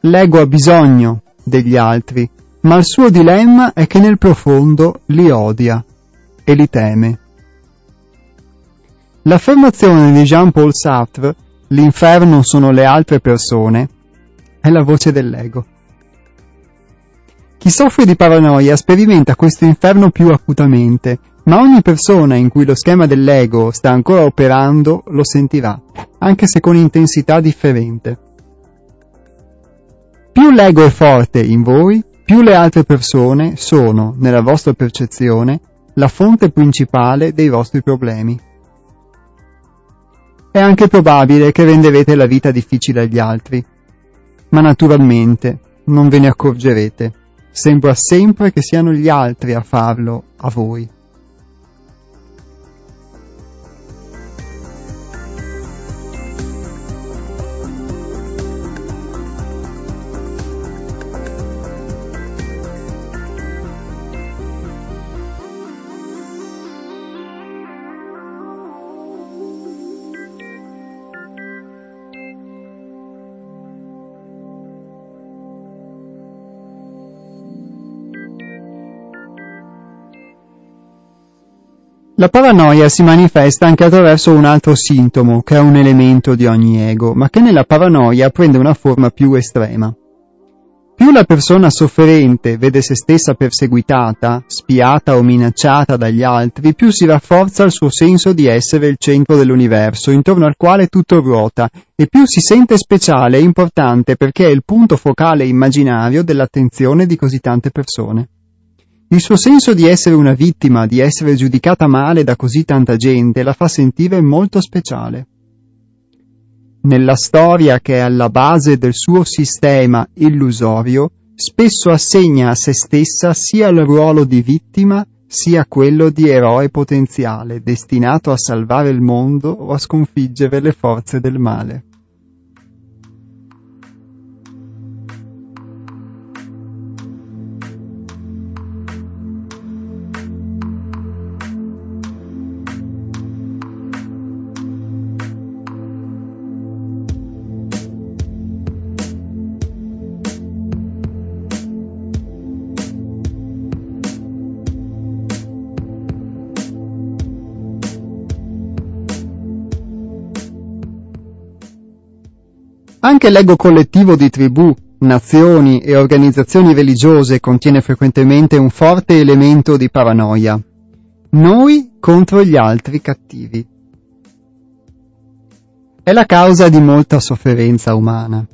L'ego ha bisogno degli altri, ma il suo dilemma è che nel profondo li odia e li teme. L'affermazione di Jean-Paul Sartre, l'inferno sono le altre persone, è la voce dell'ego. Chi soffre di paranoia sperimenta questo inferno più acutamente, ma ogni persona in cui lo schema dell'ego sta ancora operando lo sentirà, anche se con intensità differente. Più l'ego è forte in voi, più le altre persone sono, nella vostra percezione, la fonte principale dei vostri problemi. È anche probabile che renderete la vita difficile agli altri, ma naturalmente non ve ne accorgerete. Sembra sempre che siano gli altri a farlo a voi. La paranoia si manifesta anche attraverso un altro sintomo, che è un elemento di ogni ego, ma che nella paranoia prende una forma più estrema. Più la persona sofferente vede se stessa perseguitata, spiata o minacciata dagli altri, più si rafforza il suo senso di essere il centro dell'universo, intorno al quale tutto ruota, e più si sente speciale e importante perché è il punto focale immaginario dell'attenzione di così tante persone. Il suo senso di essere una vittima, di essere giudicata male da così tanta gente, la fa sentire molto speciale. Nella storia che è alla base del suo sistema illusorio, spesso assegna a se stessa sia il ruolo di vittima sia quello di eroe potenziale, destinato a salvare il mondo o a sconfiggere le forze del male. Anche l'ego collettivo di tribù, nazioni e organizzazioni religiose contiene frequentemente un forte elemento di paranoia. Noi contro gli altri cattivi. È la causa di molta sofferenza umana.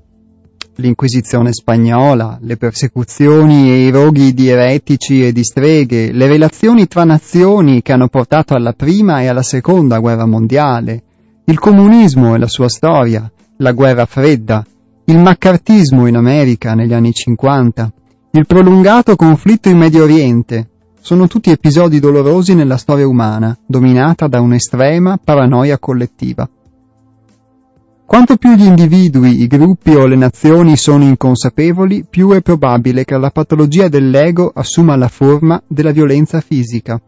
l'Inquisizione spagnola, le persecuzioni e i roghi di eretici e di streghe, le relazioni tra nazioni che hanno portato alla prima e alla seconda guerra mondiale, il comunismo e la sua storia, la guerra fredda, il maccartismo in America negli anni 50, il prolungato conflitto in Medio Oriente, sono tutti episodi dolorosi nella storia umana, dominata da un'estrema paranoia collettiva. Quanto più gli individui, i gruppi o le nazioni sono inconsapevoli, più è probabile che la patologia dell'ego assuma la forma della violenza fisica.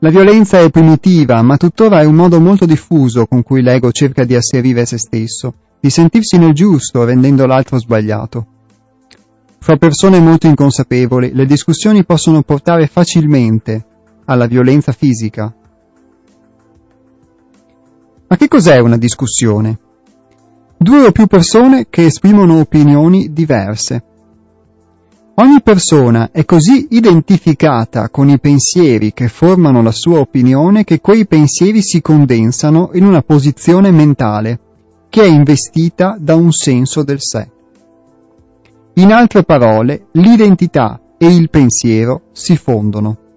La violenza è primitiva, ma tuttora è un modo molto diffuso con cui l'ego cerca di asserire se stesso, di sentirsi nel giusto rendendo l'altro sbagliato. Fra persone molto inconsapevoli, le discussioni possono portare facilmente alla violenza fisica, ma che cos'è una discussione? Due o più persone che esprimono opinioni diverse. Ogni persona è così identificata con i pensieri che formano la sua opinione che quei pensieri si condensano in una posizione mentale che è investita da un senso del sé. In altre parole, l'identità e il pensiero si fondono.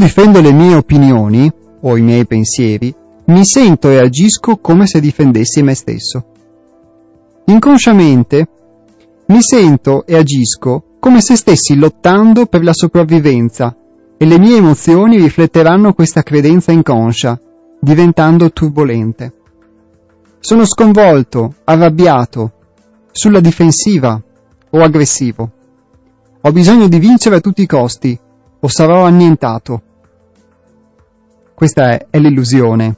Difendo le mie opinioni, o i miei pensieri, mi sento e agisco come se difendessi me stesso. Inconsciamente mi sento e agisco come se stessi lottando per la sopravvivenza e le mie emozioni rifletteranno questa credenza inconscia, diventando turbolente. Sono sconvolto, arrabbiato, sulla difensiva o aggressivo. Ho bisogno di vincere a tutti i costi o sarò annientato. Questa è, è l'illusione.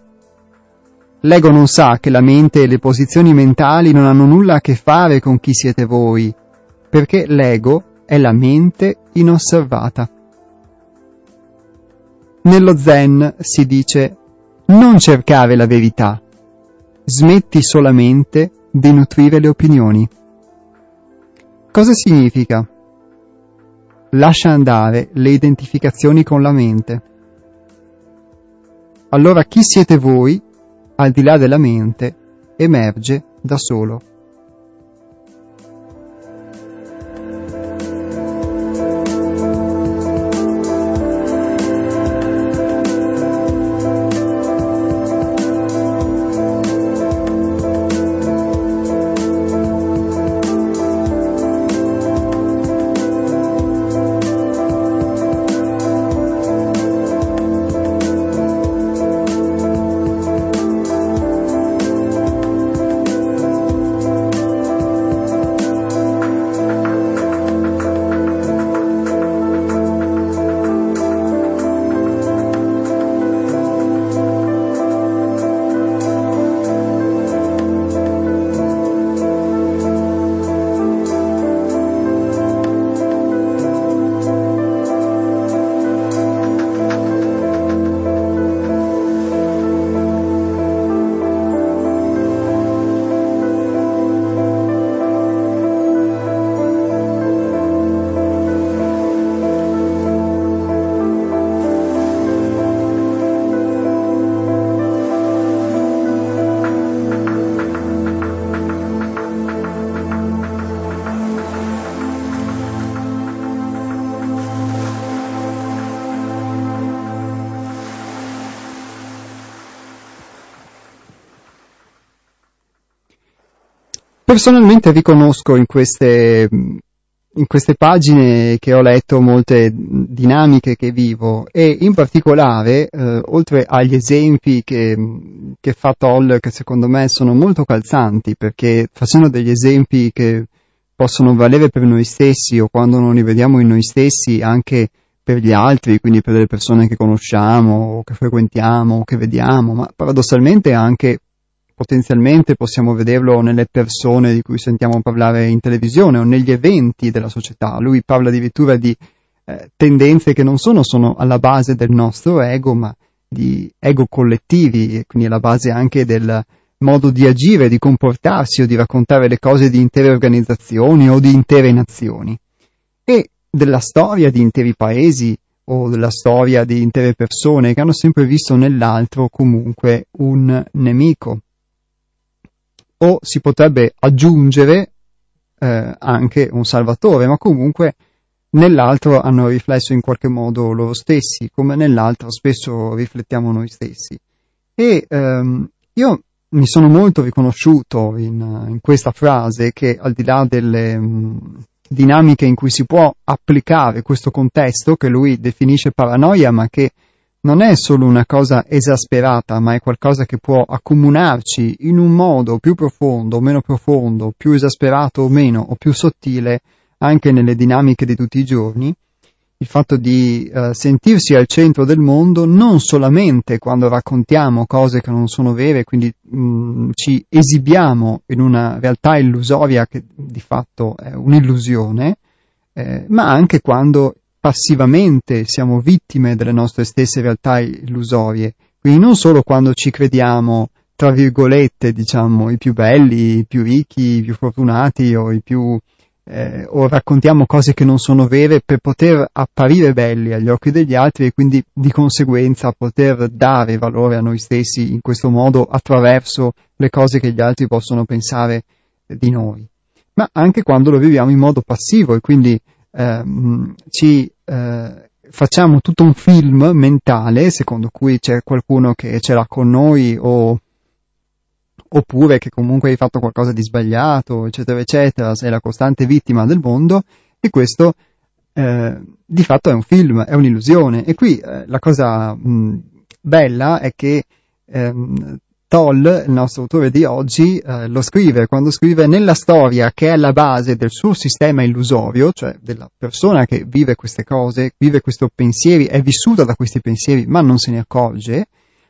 L'ego non sa che la mente e le posizioni mentali non hanno nulla a che fare con chi siete voi, perché l'ego è la mente inosservata. Nello Zen si dice non cercare la verità, smetti solamente di nutrire le opinioni. Cosa significa? lascia andare le identificazioni con la mente. Allora chi siete voi, al di là della mente, emerge da solo. Personalmente riconosco in queste, in queste pagine che ho letto molte dinamiche che vivo e in particolare, eh, oltre agli esempi che, che fa Toll, che secondo me sono molto calzanti, perché facendo degli esempi che possono valere per noi stessi o quando non li vediamo in noi stessi anche per gli altri, quindi per le persone che conosciamo o che frequentiamo o che vediamo, ma paradossalmente anche potenzialmente possiamo vederlo nelle persone di cui sentiamo parlare in televisione o negli eventi della società. Lui parla addirittura di eh, tendenze che non sono, sono alla base del nostro ego, ma di ego collettivi e quindi alla base anche del modo di agire, di comportarsi o di raccontare le cose di intere organizzazioni o di intere nazioni e della storia di interi paesi o della storia di intere persone che hanno sempre visto nell'altro comunque un nemico. O si potrebbe aggiungere eh, anche un salvatore, ma comunque nell'altro hanno riflesso in qualche modo loro stessi, come nell'altro spesso riflettiamo noi stessi. E ehm, io mi sono molto riconosciuto in, in, questa frase che al di là delle mh, dinamiche in cui si può applicare questo contesto che lui definisce paranoia, ma che non è solo una cosa esasperata, ma è qualcosa che può accomunarci in un modo più profondo o meno profondo, più esasperato o meno, o più sottile, anche nelle dinamiche di tutti i giorni, il fatto di eh, sentirsi al centro del mondo non solamente quando raccontiamo cose che non sono vere, quindi mh, mm, ci esibiamo in una realtà illusoria che di fatto è un'illusione, eh, ma anche quando passivamente siamo vittime delle nostre stesse realtà illusorie. Quindi non solo quando ci crediamo, tra virgolette, diciamo, i più belli, i più ricchi, i più fortunati o i più eh, o raccontiamo cose che non sono vere per poter apparire belli agli occhi degli altri e quindi di conseguenza poter dare valore a noi stessi in questo modo attraverso le cose che gli altri possono pensare di noi. Ma anche quando lo viviamo in modo passivo e quindi ehm, ci eh, facciamo tutto un film mentale secondo cui c'è qualcuno che ce l'ha con noi o oppure che comunque hai fatto qualcosa di sbagliato, eccetera, eccetera, sei la costante vittima del mondo, e questo eh, di fatto è un film, è un'illusione. E qui eh, la cosa mh, bella è che ehm, Toll, il nostro autore di oggi, eh, lo scrive quando scrive nella storia che è alla base del suo sistema illusorio, cioè della persona che vive queste cose, vive questi pensieri, è vissuta da questi pensieri ma non se ne accorge,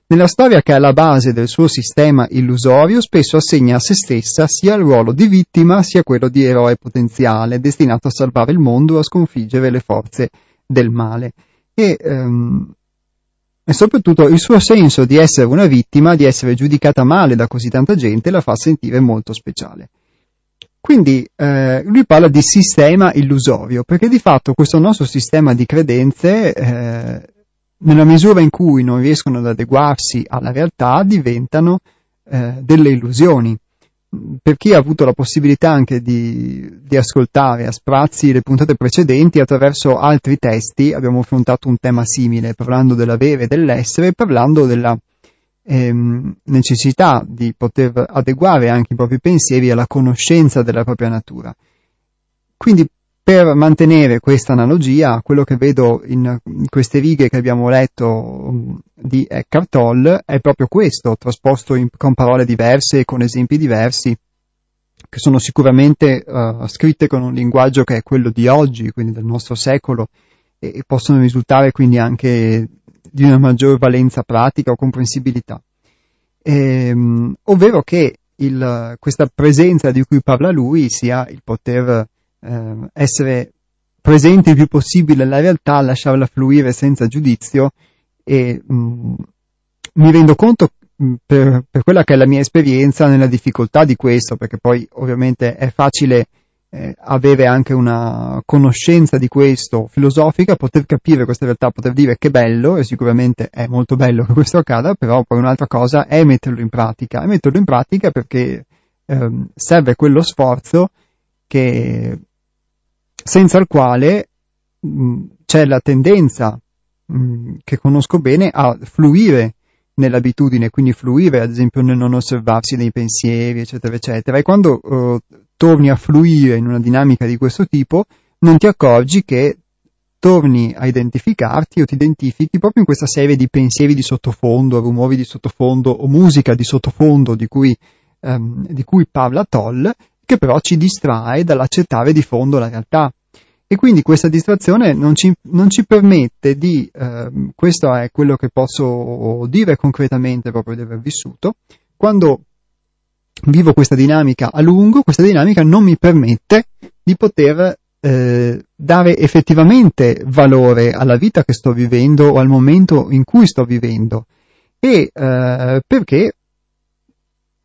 nella storia che è alla base del suo sistema illusorio, spesso assegna a se stessa sia il ruolo di vittima sia quello di eroe potenziale, destinato a salvare il mondo e a sconfiggere le forze del male. E, um, e soprattutto il suo senso di essere una vittima, di essere giudicata male da così tanta gente, la fa sentire molto speciale. Quindi eh, lui parla di sistema illusorio, perché di fatto questo nostro sistema di credenze eh, nella misura in cui non riescono ad adeguarsi alla realtà, diventano eh, delle illusioni. Per chi ha avuto la possibilità anche di, di, ascoltare a sprazzi le puntate precedenti, attraverso altri testi abbiamo affrontato un tema simile, parlando dell'avere e dell'essere, parlando della ehm, necessità di poter adeguare anche i propri pensieri alla conoscenza della propria natura. Quindi per mantenere questa analogia, quello che vedo in, queste righe che abbiamo letto um, di Eckhart Tolle è proprio questo, trasposto in, con parole diverse e con esempi diversi, che sono sicuramente uh, scritte con un linguaggio che è quello di oggi, quindi del nostro secolo, e, e possono risultare quindi anche di una maggior valenza pratica o comprensibilità. E, um, ovvero che il, questa presenza di cui parla lui sia il poter eh, essere presente il più possibile nella realtà, lasciarla fluire senza giudizio e mh, mm, mi rendo conto mm, per, per, quella che è la mia esperienza nella difficoltà di questo, perché poi ovviamente è facile eh, avere anche una conoscenza di questo filosofica, poter capire questa realtà, poter dire che bello, e sicuramente è molto bello che questo accada, però poi un'altra cosa è metterlo in pratica, e metterlo in pratica perché eh, serve quello sforzo che senza il quale mh, mm, c'è la tendenza mh, mm, che conosco bene a fluire nell'abitudine, quindi fluire ad esempio nel non osservarsi dei pensieri, eccetera, eccetera. E quando uh, torni a fluire in una dinamica di questo tipo, non ti accorgi che torni a identificarti o ti identifichi proprio in questa serie di pensieri di sottofondo, rumori di sottofondo o musica di sottofondo di cui, um, di cui parla Toll che però ci distrae dall'accettare di fondo la realtà. E quindi questa distrazione non ci, non ci permette di, eh, questo è quello che posso dire concretamente proprio di aver vissuto, quando vivo questa dinamica a lungo, questa dinamica non mi permette di poter eh, dare effettivamente valore alla vita che sto vivendo o al momento in cui sto vivendo e eh, perché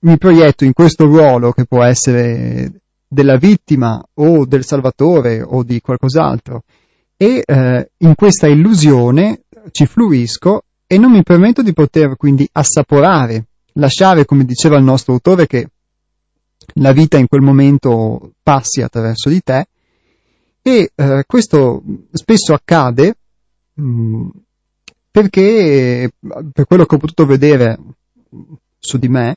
mi proietto in questo ruolo che può essere della vittima o del salvatore o di qualcos'altro. E eh, in questa illusione ci fluisco e non mi permetto di poter quindi assaporare, lasciare, come diceva il nostro autore, che la vita in quel momento passi attraverso di te. E eh, questo spesso accade mh, mm, perché per quello che ho potuto vedere su di me,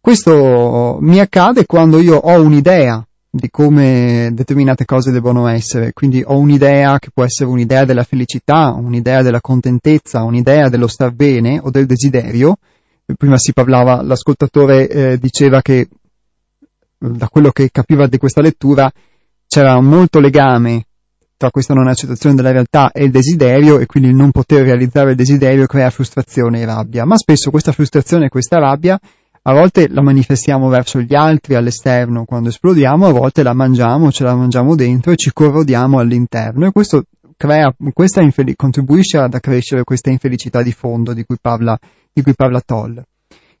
questo mi accade quando io ho un'idea di come determinate cose devono essere, quindi ho un'idea che può essere un'idea della felicità, un'idea della contentezza, un'idea dello star bene o del desiderio. Prima si parlava, l'ascoltatore eh, diceva che da quello che capiva di questa lettura c'era molto legame tra questa non accettazione della realtà e il desiderio e quindi il non poter realizzare il desiderio crea frustrazione e rabbia, ma spesso questa frustrazione e questa rabbia a volte la manifestiamo verso gli altri all'esterno quando esplodiamo, a volte la mangiamo, ce la mangiamo dentro e ci corrodiamo all'interno e questo crea, questa infel- contribuisce ad accrescere questa infelicità di fondo di cui parla, di cui parla Toll.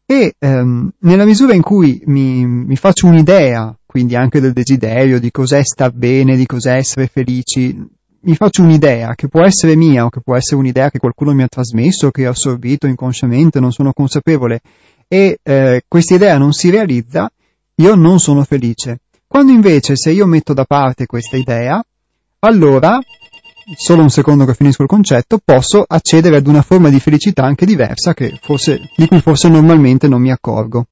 E ehm, nella misura in cui mi, mi faccio un'idea, quindi anche del desiderio, di cos'è star bene, di cos'è essere felici, mi faccio un'idea che può essere mia o che può essere un'idea che qualcuno mi ha trasmesso, che ho assorbito inconsciamente, non sono consapevole, e eh, questa idea non si realizza, io non sono felice. Quando invece se io metto da parte questa idea, allora, solo un secondo che finisco il concetto, posso accedere ad una forma di felicità anche diversa forse, di cui forse normalmente non mi accorgo.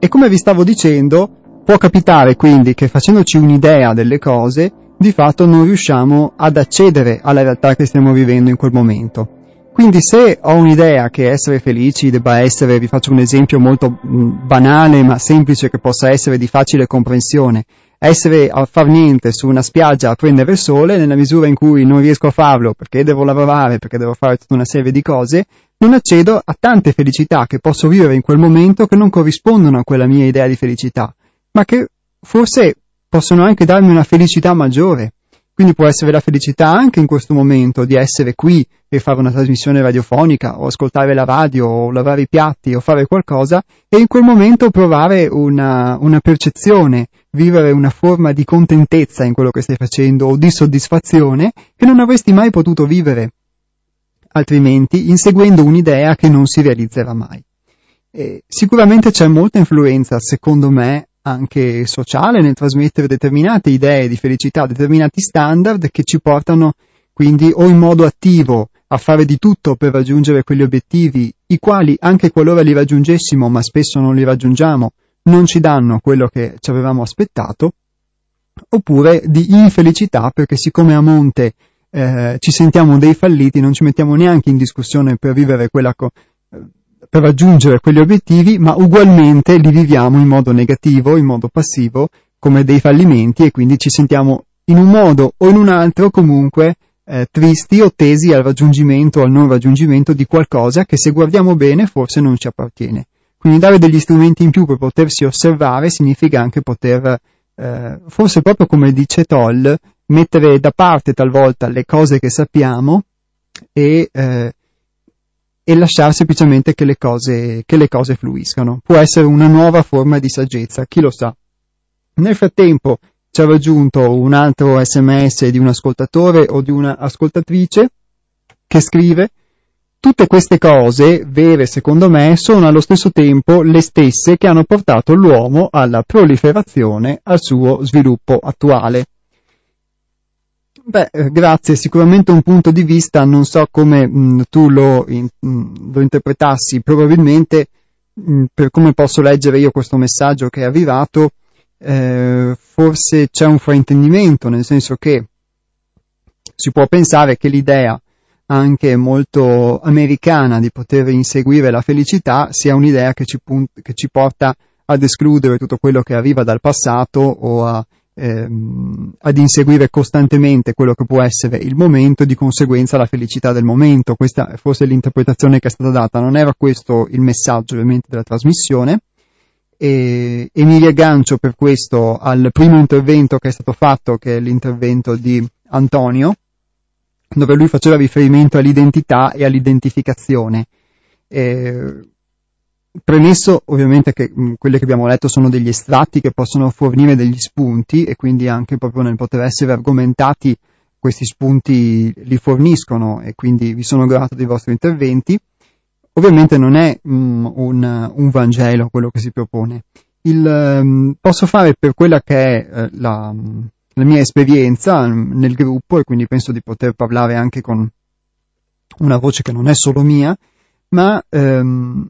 E come vi stavo dicendo, può capitare quindi che facendoci un'idea delle cose, di fatto non riusciamo ad accedere alla realtà che stiamo vivendo in quel momento. Quindi se ho un'idea che essere felici debba essere, vi faccio un esempio molto banale ma semplice che possa essere di facile comprensione, essere a far niente su una spiaggia a prendere il sole, nella misura in cui non riesco a farlo perché devo lavorare, perché devo fare tutta una serie di cose, non accedo a tante felicità che posso vivere in quel momento che non corrispondono a quella mia idea di felicità, ma che forse possono anche darmi una felicità maggiore. Quindi può essere la felicità anche in questo momento di essere qui e fare una trasmissione radiofonica o ascoltare la radio o lavare i piatti o fare qualcosa e in quel momento provare una, una percezione, vivere una forma di contentezza in quello che stai facendo o di soddisfazione che non avresti mai potuto vivere altrimenti inseguendo un'idea che non si realizzerà mai. E sicuramente c'è molta influenza, secondo me, anche sociale nel trasmettere determinate idee di felicità, determinati standard che ci portano quindi o in modo attivo a fare di tutto per raggiungere quegli obiettivi, i quali anche qualora li raggiungessimo, ma spesso non li raggiungiamo, non ci danno quello che ci avevamo aspettato, oppure di infelicità perché siccome a monte eh, ci sentiamo dei falliti, non ci mettiamo neanche in discussione per vivere quella co- per raggiungere quegli obiettivi, ma ugualmente li viviamo in modo negativo, in modo passivo, come dei fallimenti e quindi ci sentiamo in un modo o in un altro comunque eh, tristi o tesi al raggiungimento o al non raggiungimento di qualcosa che se guardiamo bene forse non ci appartiene. Quindi dare degli strumenti in più per potersi osservare significa anche poter, eh, forse proprio come dice Toll, mettere da parte talvolta le cose che sappiamo e, eh, e lasciare semplicemente che le, cose, che le cose fluiscano. Può essere una nuova forma di saggezza, chi lo sa. Nel frattempo ci ha raggiunto un altro sms di un ascoltatore o di un'ascoltatrice che scrive Tutte queste cose, vere secondo me, sono allo stesso tempo le stesse che hanno portato l'uomo alla proliferazione, al suo sviluppo attuale. Beh, eh, grazie, sicuramente un punto di vista, non so come mh, mm, tu lo, in, mh, mm, lo, interpretassi, probabilmente mh, mm, per come posso leggere io questo messaggio che è arrivato, eh, forse c'è un fraintendimento, nel senso che si può pensare che l'idea anche molto americana di poter inseguire la felicità sia un'idea che ci, punt- che ci porta ad escludere tutto quello che arriva dal passato o a, ehm, ad inseguire costantemente quello che può essere il momento di conseguenza la felicità del momento. Questa è forse l'interpretazione che è stata data, non era questo il messaggio ovviamente della trasmissione. E, e mi riaggancio per questo al primo intervento che è stato fatto, che è l'intervento di Antonio, dove lui faceva riferimento all'identità e all'identificazione. Eh, premesso ovviamente che mh, quelli che abbiamo letto sono degli estratti che possono fornire degli spunti e quindi anche proprio nel poter essere argomentati questi spunti li forniscono e quindi vi sono grato dei vostri interventi. Ovviamente non è mh, un, un, Vangelo quello che si propone. Il, um, posso fare per quella che è uh, la, la mia esperienza nel gruppo e quindi penso di poter parlare anche con una voce che non è solo mia, ma ehm,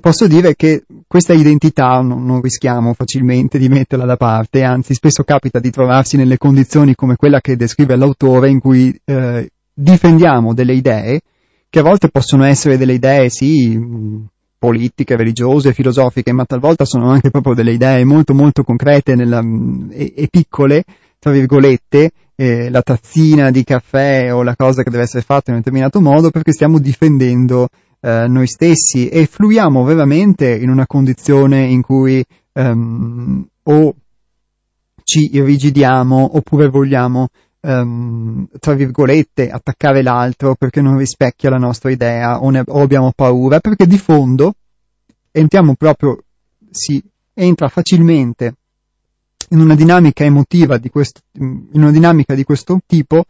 posso dire che questa identità non, non, rischiamo facilmente di metterla da parte, anzi spesso capita di trovarsi nelle condizioni come quella che descrive l'autore in cui eh, difendiamo delle idee che a volte possono essere delle idee sì politiche, religiose, filosofiche, ma talvolta sono anche proprio delle idee molto molto concrete nella, e, e piccole tra virgolette, eh, la tazzina di caffè o la cosa che deve essere fatta in un determinato modo perché stiamo difendendo eh, noi stessi e fluiamo veramente in una condizione in cui ehm, o ci irrigidiamo oppure vogliamo Um, tra virgolette, attaccare l'altro perché non rispecchia la nostra idea o, ne, o, abbiamo paura, perché di fondo entriamo proprio, si entra facilmente in una dinamica emotiva di questo, in una dinamica di questo tipo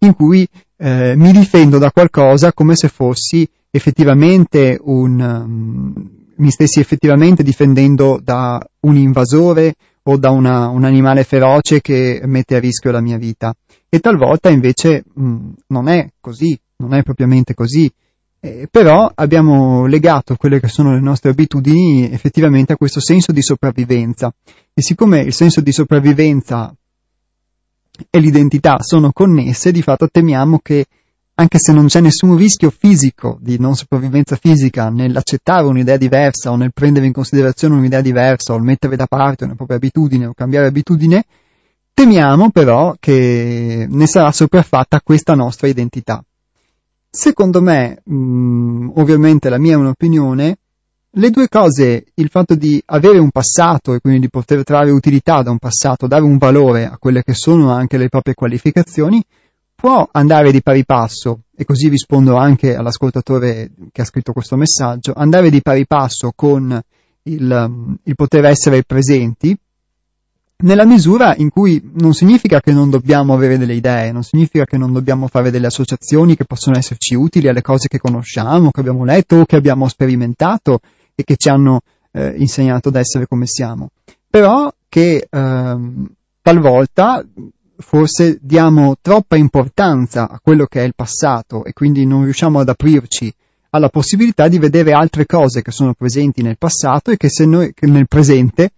in cui eh, mi difendo da qualcosa come se fossi effettivamente un, um, mi stessi effettivamente difendendo da un invasore o da una, un animale feroce che mette a rischio la mia vita. E talvolta invece mh, mm, non è così, non è propriamente così. Eh, però abbiamo legato quelle che sono le nostre abitudini effettivamente a questo senso di sopravvivenza e siccome il senso di sopravvivenza e l'identità sono connesse, di fatto temiamo che anche se non c'è nessun rischio fisico di non sopravvivenza fisica nell'accettare un'idea diversa o nel prendere in considerazione un'idea diversa o mettere da parte una propria abitudine o cambiare abitudine, temiamo però che ne sarà sopraffatta questa nostra identità. Secondo me, mh, mm, ovviamente la mia è un'opinione, le due cose, il fatto di avere un passato e quindi di poter trarre utilità da un passato, dare un valore a quelle che sono anche le proprie qualificazioni, può andare di pari passo, e così rispondo anche all'ascoltatore che ha scritto questo messaggio, andare di pari passo con il, il poter essere presenti, nella misura in cui non significa che non dobbiamo avere delle idee, non significa che non dobbiamo fare delle associazioni che possono esserci utili alle cose che conosciamo, che abbiamo letto o che abbiamo sperimentato e che ci hanno eh, insegnato ad essere come siamo. Però che ehm, talvolta forse diamo troppa importanza a quello che è il passato e quindi non riusciamo ad aprirci alla possibilità di vedere altre cose che sono presenti nel passato e che se noi, che nel presente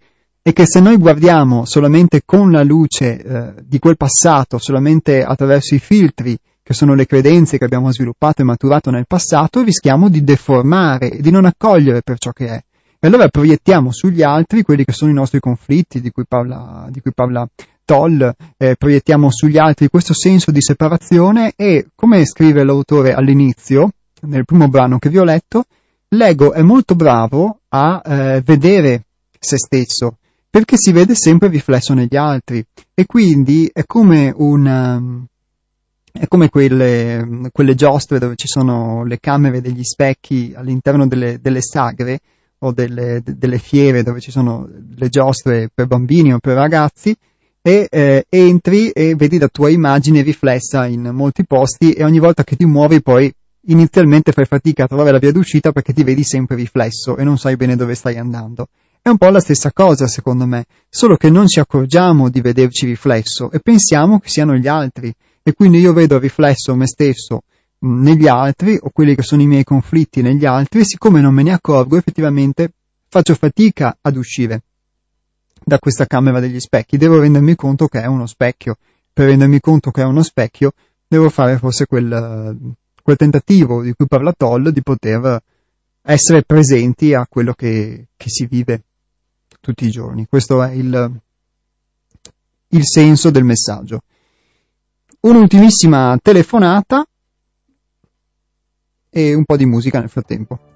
e che se noi guardiamo solamente con la luce eh, di quel passato, solamente attraverso i filtri che sono le credenze che abbiamo sviluppato e maturato nel passato, rischiamo di deformare e di non accogliere per ciò che è. E allora proiettiamo sugli altri quelli che sono i nostri conflitti, di cui parla, di cui parla Toll, eh, proiettiamo sugli altri questo senso di separazione e, come scrive l'autore all'inizio, nel primo brano che vi ho letto, l'ego è molto bravo a eh, vedere se stesso, perché si vede sempre riflesso negli altri. E quindi è come un è come quelle, quelle, giostre dove ci sono le camere degli specchi all'interno delle, delle sagre o delle, delle, fiere dove ci sono le giostre per bambini o per ragazzi e eh, entri e vedi la tua immagine riflessa in molti posti e ogni volta che ti muovi poi inizialmente fai fatica a trovare la via d'uscita perché ti vedi sempre riflesso e non sai bene dove stai andando. È un po' la stessa cosa, secondo me, solo che non ci accorgiamo di vederci riflesso e pensiamo che siano gli altri. E quindi io vedo riflesso me stesso negli altri o quelli che sono i miei conflitti negli altri siccome non me ne accorgo effettivamente faccio fatica ad uscire da questa camera degli specchi. Devo rendermi conto che è uno specchio. Per rendermi conto che è uno specchio devo fare forse quel, quel tentativo di cui parla Toll di poter essere presenti a quello che, che si vive tutti i giorni. Questo è il, il senso del messaggio. Un'ultimissima telefonata e un po' di musica nel frattempo.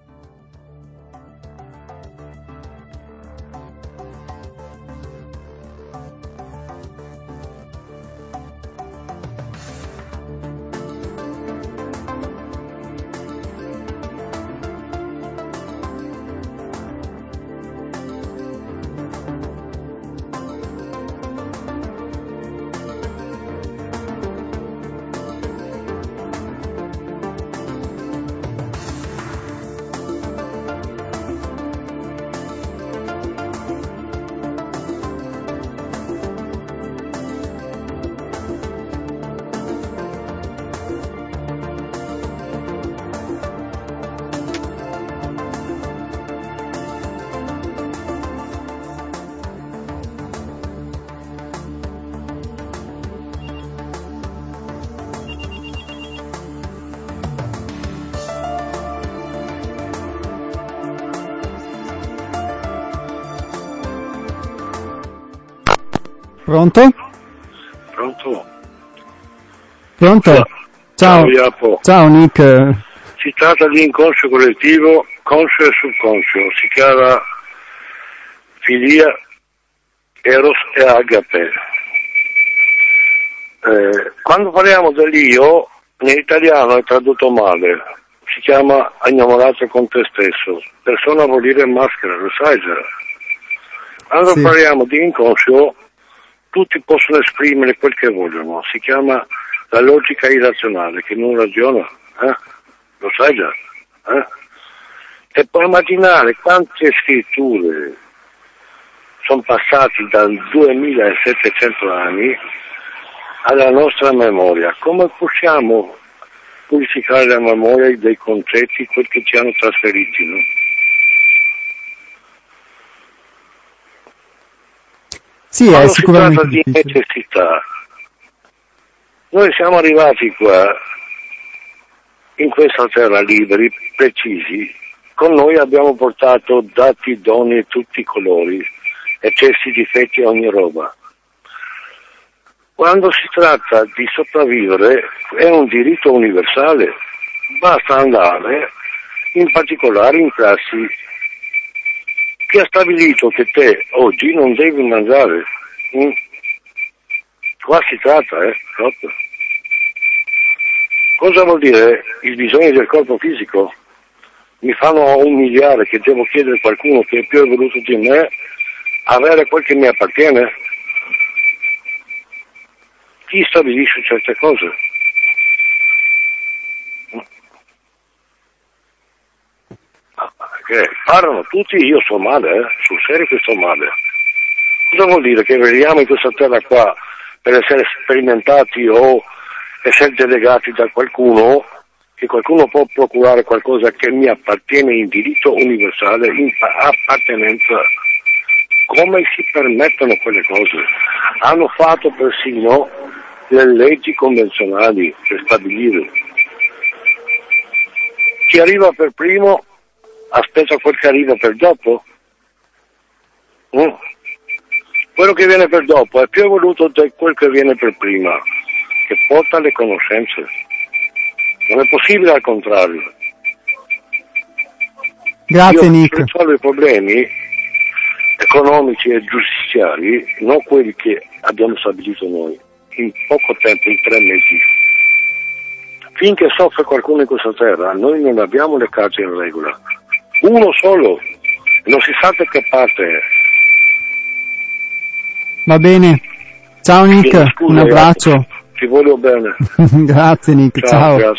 Pronto? Pronto? Pronto? Ciao. Ciao. Ciao Nick. Si tratta di inconscio collettivo, conscio e subconscio. Si chiama filia, eros e agape. Eh, quando parliamo dell'io, nell'italiano è tradotto male. Si chiama innamorato con te stesso. Persona vuol dire maschera, lo sai già. Quando Sì. parliamo di inconscio, tutti possono esprimere quel che vogliono. Si chiama la logica irrazionale, che non ragiona. eh? Lo sai già. eh? E puoi immaginare quante scritture sono passate da 2700 anni alla nostra memoria. Come possiamo purificare la memoria dei concetti, quelli che ci hanno trasferiti? No? Sì, è Quando si sicuramente tratta di difficile. necessità, noi siamo arrivati qua, in questa terra liberi, precisi, con noi abbiamo portato dati, doni di tutti i colori, eccessi, difetti e ogni roba. Quando si tratta di sopravvivere è un diritto universale, basta andare in particolare in classi chi ha stabilito che te oggi non devi mangiare? Mm. Qua si tratta, eh, proprio. Cosa vuol dire i bisogni del corpo fisico? Mi fanno umiliare che devo chiedere a qualcuno che è più evoluto di me avere quel che mi appartiene? Chi stabilisce certe cose? Perché parlano tutti, io sto male, eh? sul serio che sto male. Cosa vuol dire? Che veniamo in questa terra qua per essere sperimentati o essere delegati da qualcuno, che qualcuno può procurare qualcosa che mi appartiene in diritto universale, in pa- appartenenza. Come si permettono quelle cose? Hanno fatto persino le leggi convenzionali per stabilire. Chi arriva per primo aspetta quel che arriva per dopo? Mm. Quello che viene per dopo è più evoluto di quel che viene per prima, che porta le conoscenze. Non è possibile al contrario. Grazie Io Nick. risolvo i problemi economici e giudiziari, non quelli che abbiamo stabilito noi, in poco tempo, in tre mesi. Finché soffre qualcuno in questa terra, noi non abbiamo le carte in regola. Uno solo, non si sa da che parte. Va bene. Ciao Nick, scusa, un abbraccio. Ti voglio bene. Grazie Nick, Ciao, ciao.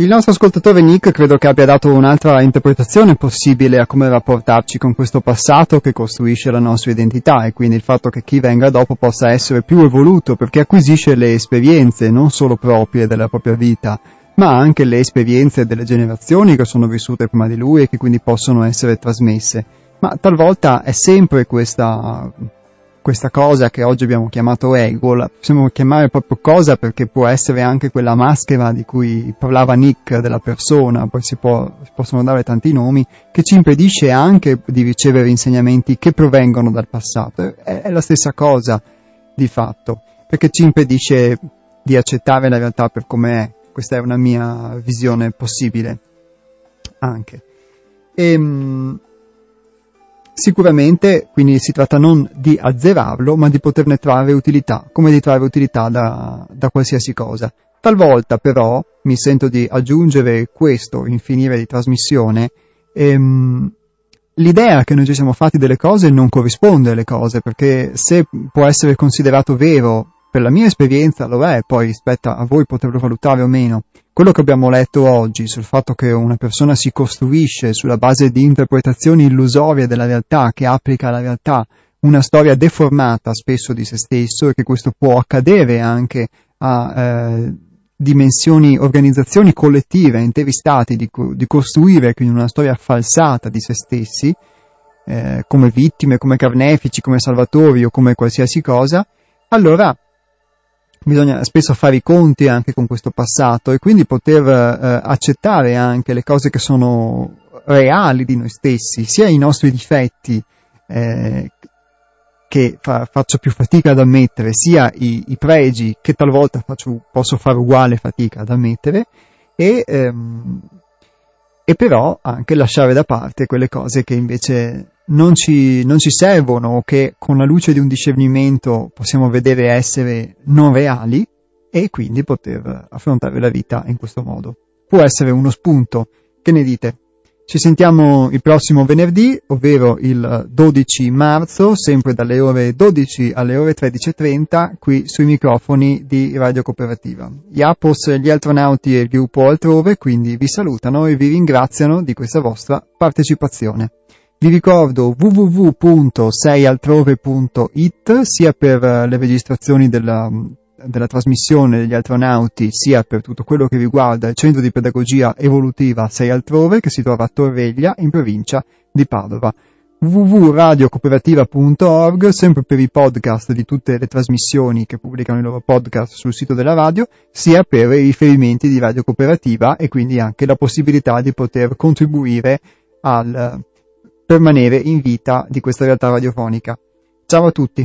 Il nostro ascoltatore Nick credo che abbia dato un'altra interpretazione possibile a come rapportarci con questo passato che costruisce la nostra identità e quindi il fatto che chi venga dopo possa essere più evoluto perché acquisisce le esperienze non solo proprie della propria vita, ma anche le esperienze delle generazioni che sono vissute prima di lui e che quindi possono essere trasmesse. Ma talvolta è sempre questa questa cosa che oggi abbiamo chiamato ego, la possiamo chiamare proprio cosa perché può essere anche quella maschera di cui parlava Nick della persona, poi si, può, si possono dare tanti nomi, che ci impedisce anche di ricevere insegnamenti che provengono dal passato. È, è la stessa cosa di fatto, perché ci impedisce di accettare la realtà per com'è. Questa è una mia visione possibile anche. E, ehm, Sicuramente quindi si tratta non di azzerarlo, ma di poterne trarre utilità, come di trarre utilità da, da qualsiasi cosa. Talvolta però mi sento di aggiungere questo in finire di trasmissione, ehm, l'idea che noi ci siamo fatti delle cose non corrisponde alle cose, perché se può essere considerato vero per la mia esperienza lo è, poi spetta a voi poterlo valutare o meno. Quello che abbiamo letto oggi sul fatto che una persona si costruisce sulla base di interpretazioni illusorie della realtà, che applica alla realtà una storia deformata spesso di se stesso e che questo può accadere anche a eh, dimensioni, organizzazioni collettive, interi stati, di, di costruire quindi una storia falsata di se stessi, eh, come vittime, come carnefici, come salvatori o come qualsiasi cosa, allora bisogna spesso fare i conti anche con questo passato e quindi poter eh, accettare anche le cose che sono reali di noi stessi, sia i nostri difetti eh, che fa, faccio più fatica ad ammettere, sia i, i pregi che talvolta faccio, posso fare uguale fatica ad ammettere e, ehm, e però anche lasciare da parte quelle cose che invece non ci, non ci servono o che con la luce di un discernimento possiamo vedere essere non reali e quindi poter affrontare la vita in questo modo. Può essere uno spunto. Che ne dite? Ci sentiamo il prossimo venerdì, ovvero il 12 marzo, sempre dalle ore 12 alle ore 13.30, qui sui microfoni di Radio Cooperativa. Gli Apos, gli astronauti e il gruppo altrove quindi vi salutano e vi ringraziano di questa vostra partecipazione. Vi ricordo www.seialtrove.it sia per eh, le registrazioni della, della trasmissione degli astronauti sia per tutto quello che riguarda il centro di pedagogia evolutiva Sei Altrove che si trova a Torreglia in provincia di Padova. www.radiocooperativa.org sempre per i podcast di tutte le trasmissioni che pubblicano i loro podcast sul sito della radio sia per i riferimenti di Radio Cooperativa e quindi anche la possibilità di poter contribuire al permanere in vita di questa realtà radiofonica. Ciao a tutti!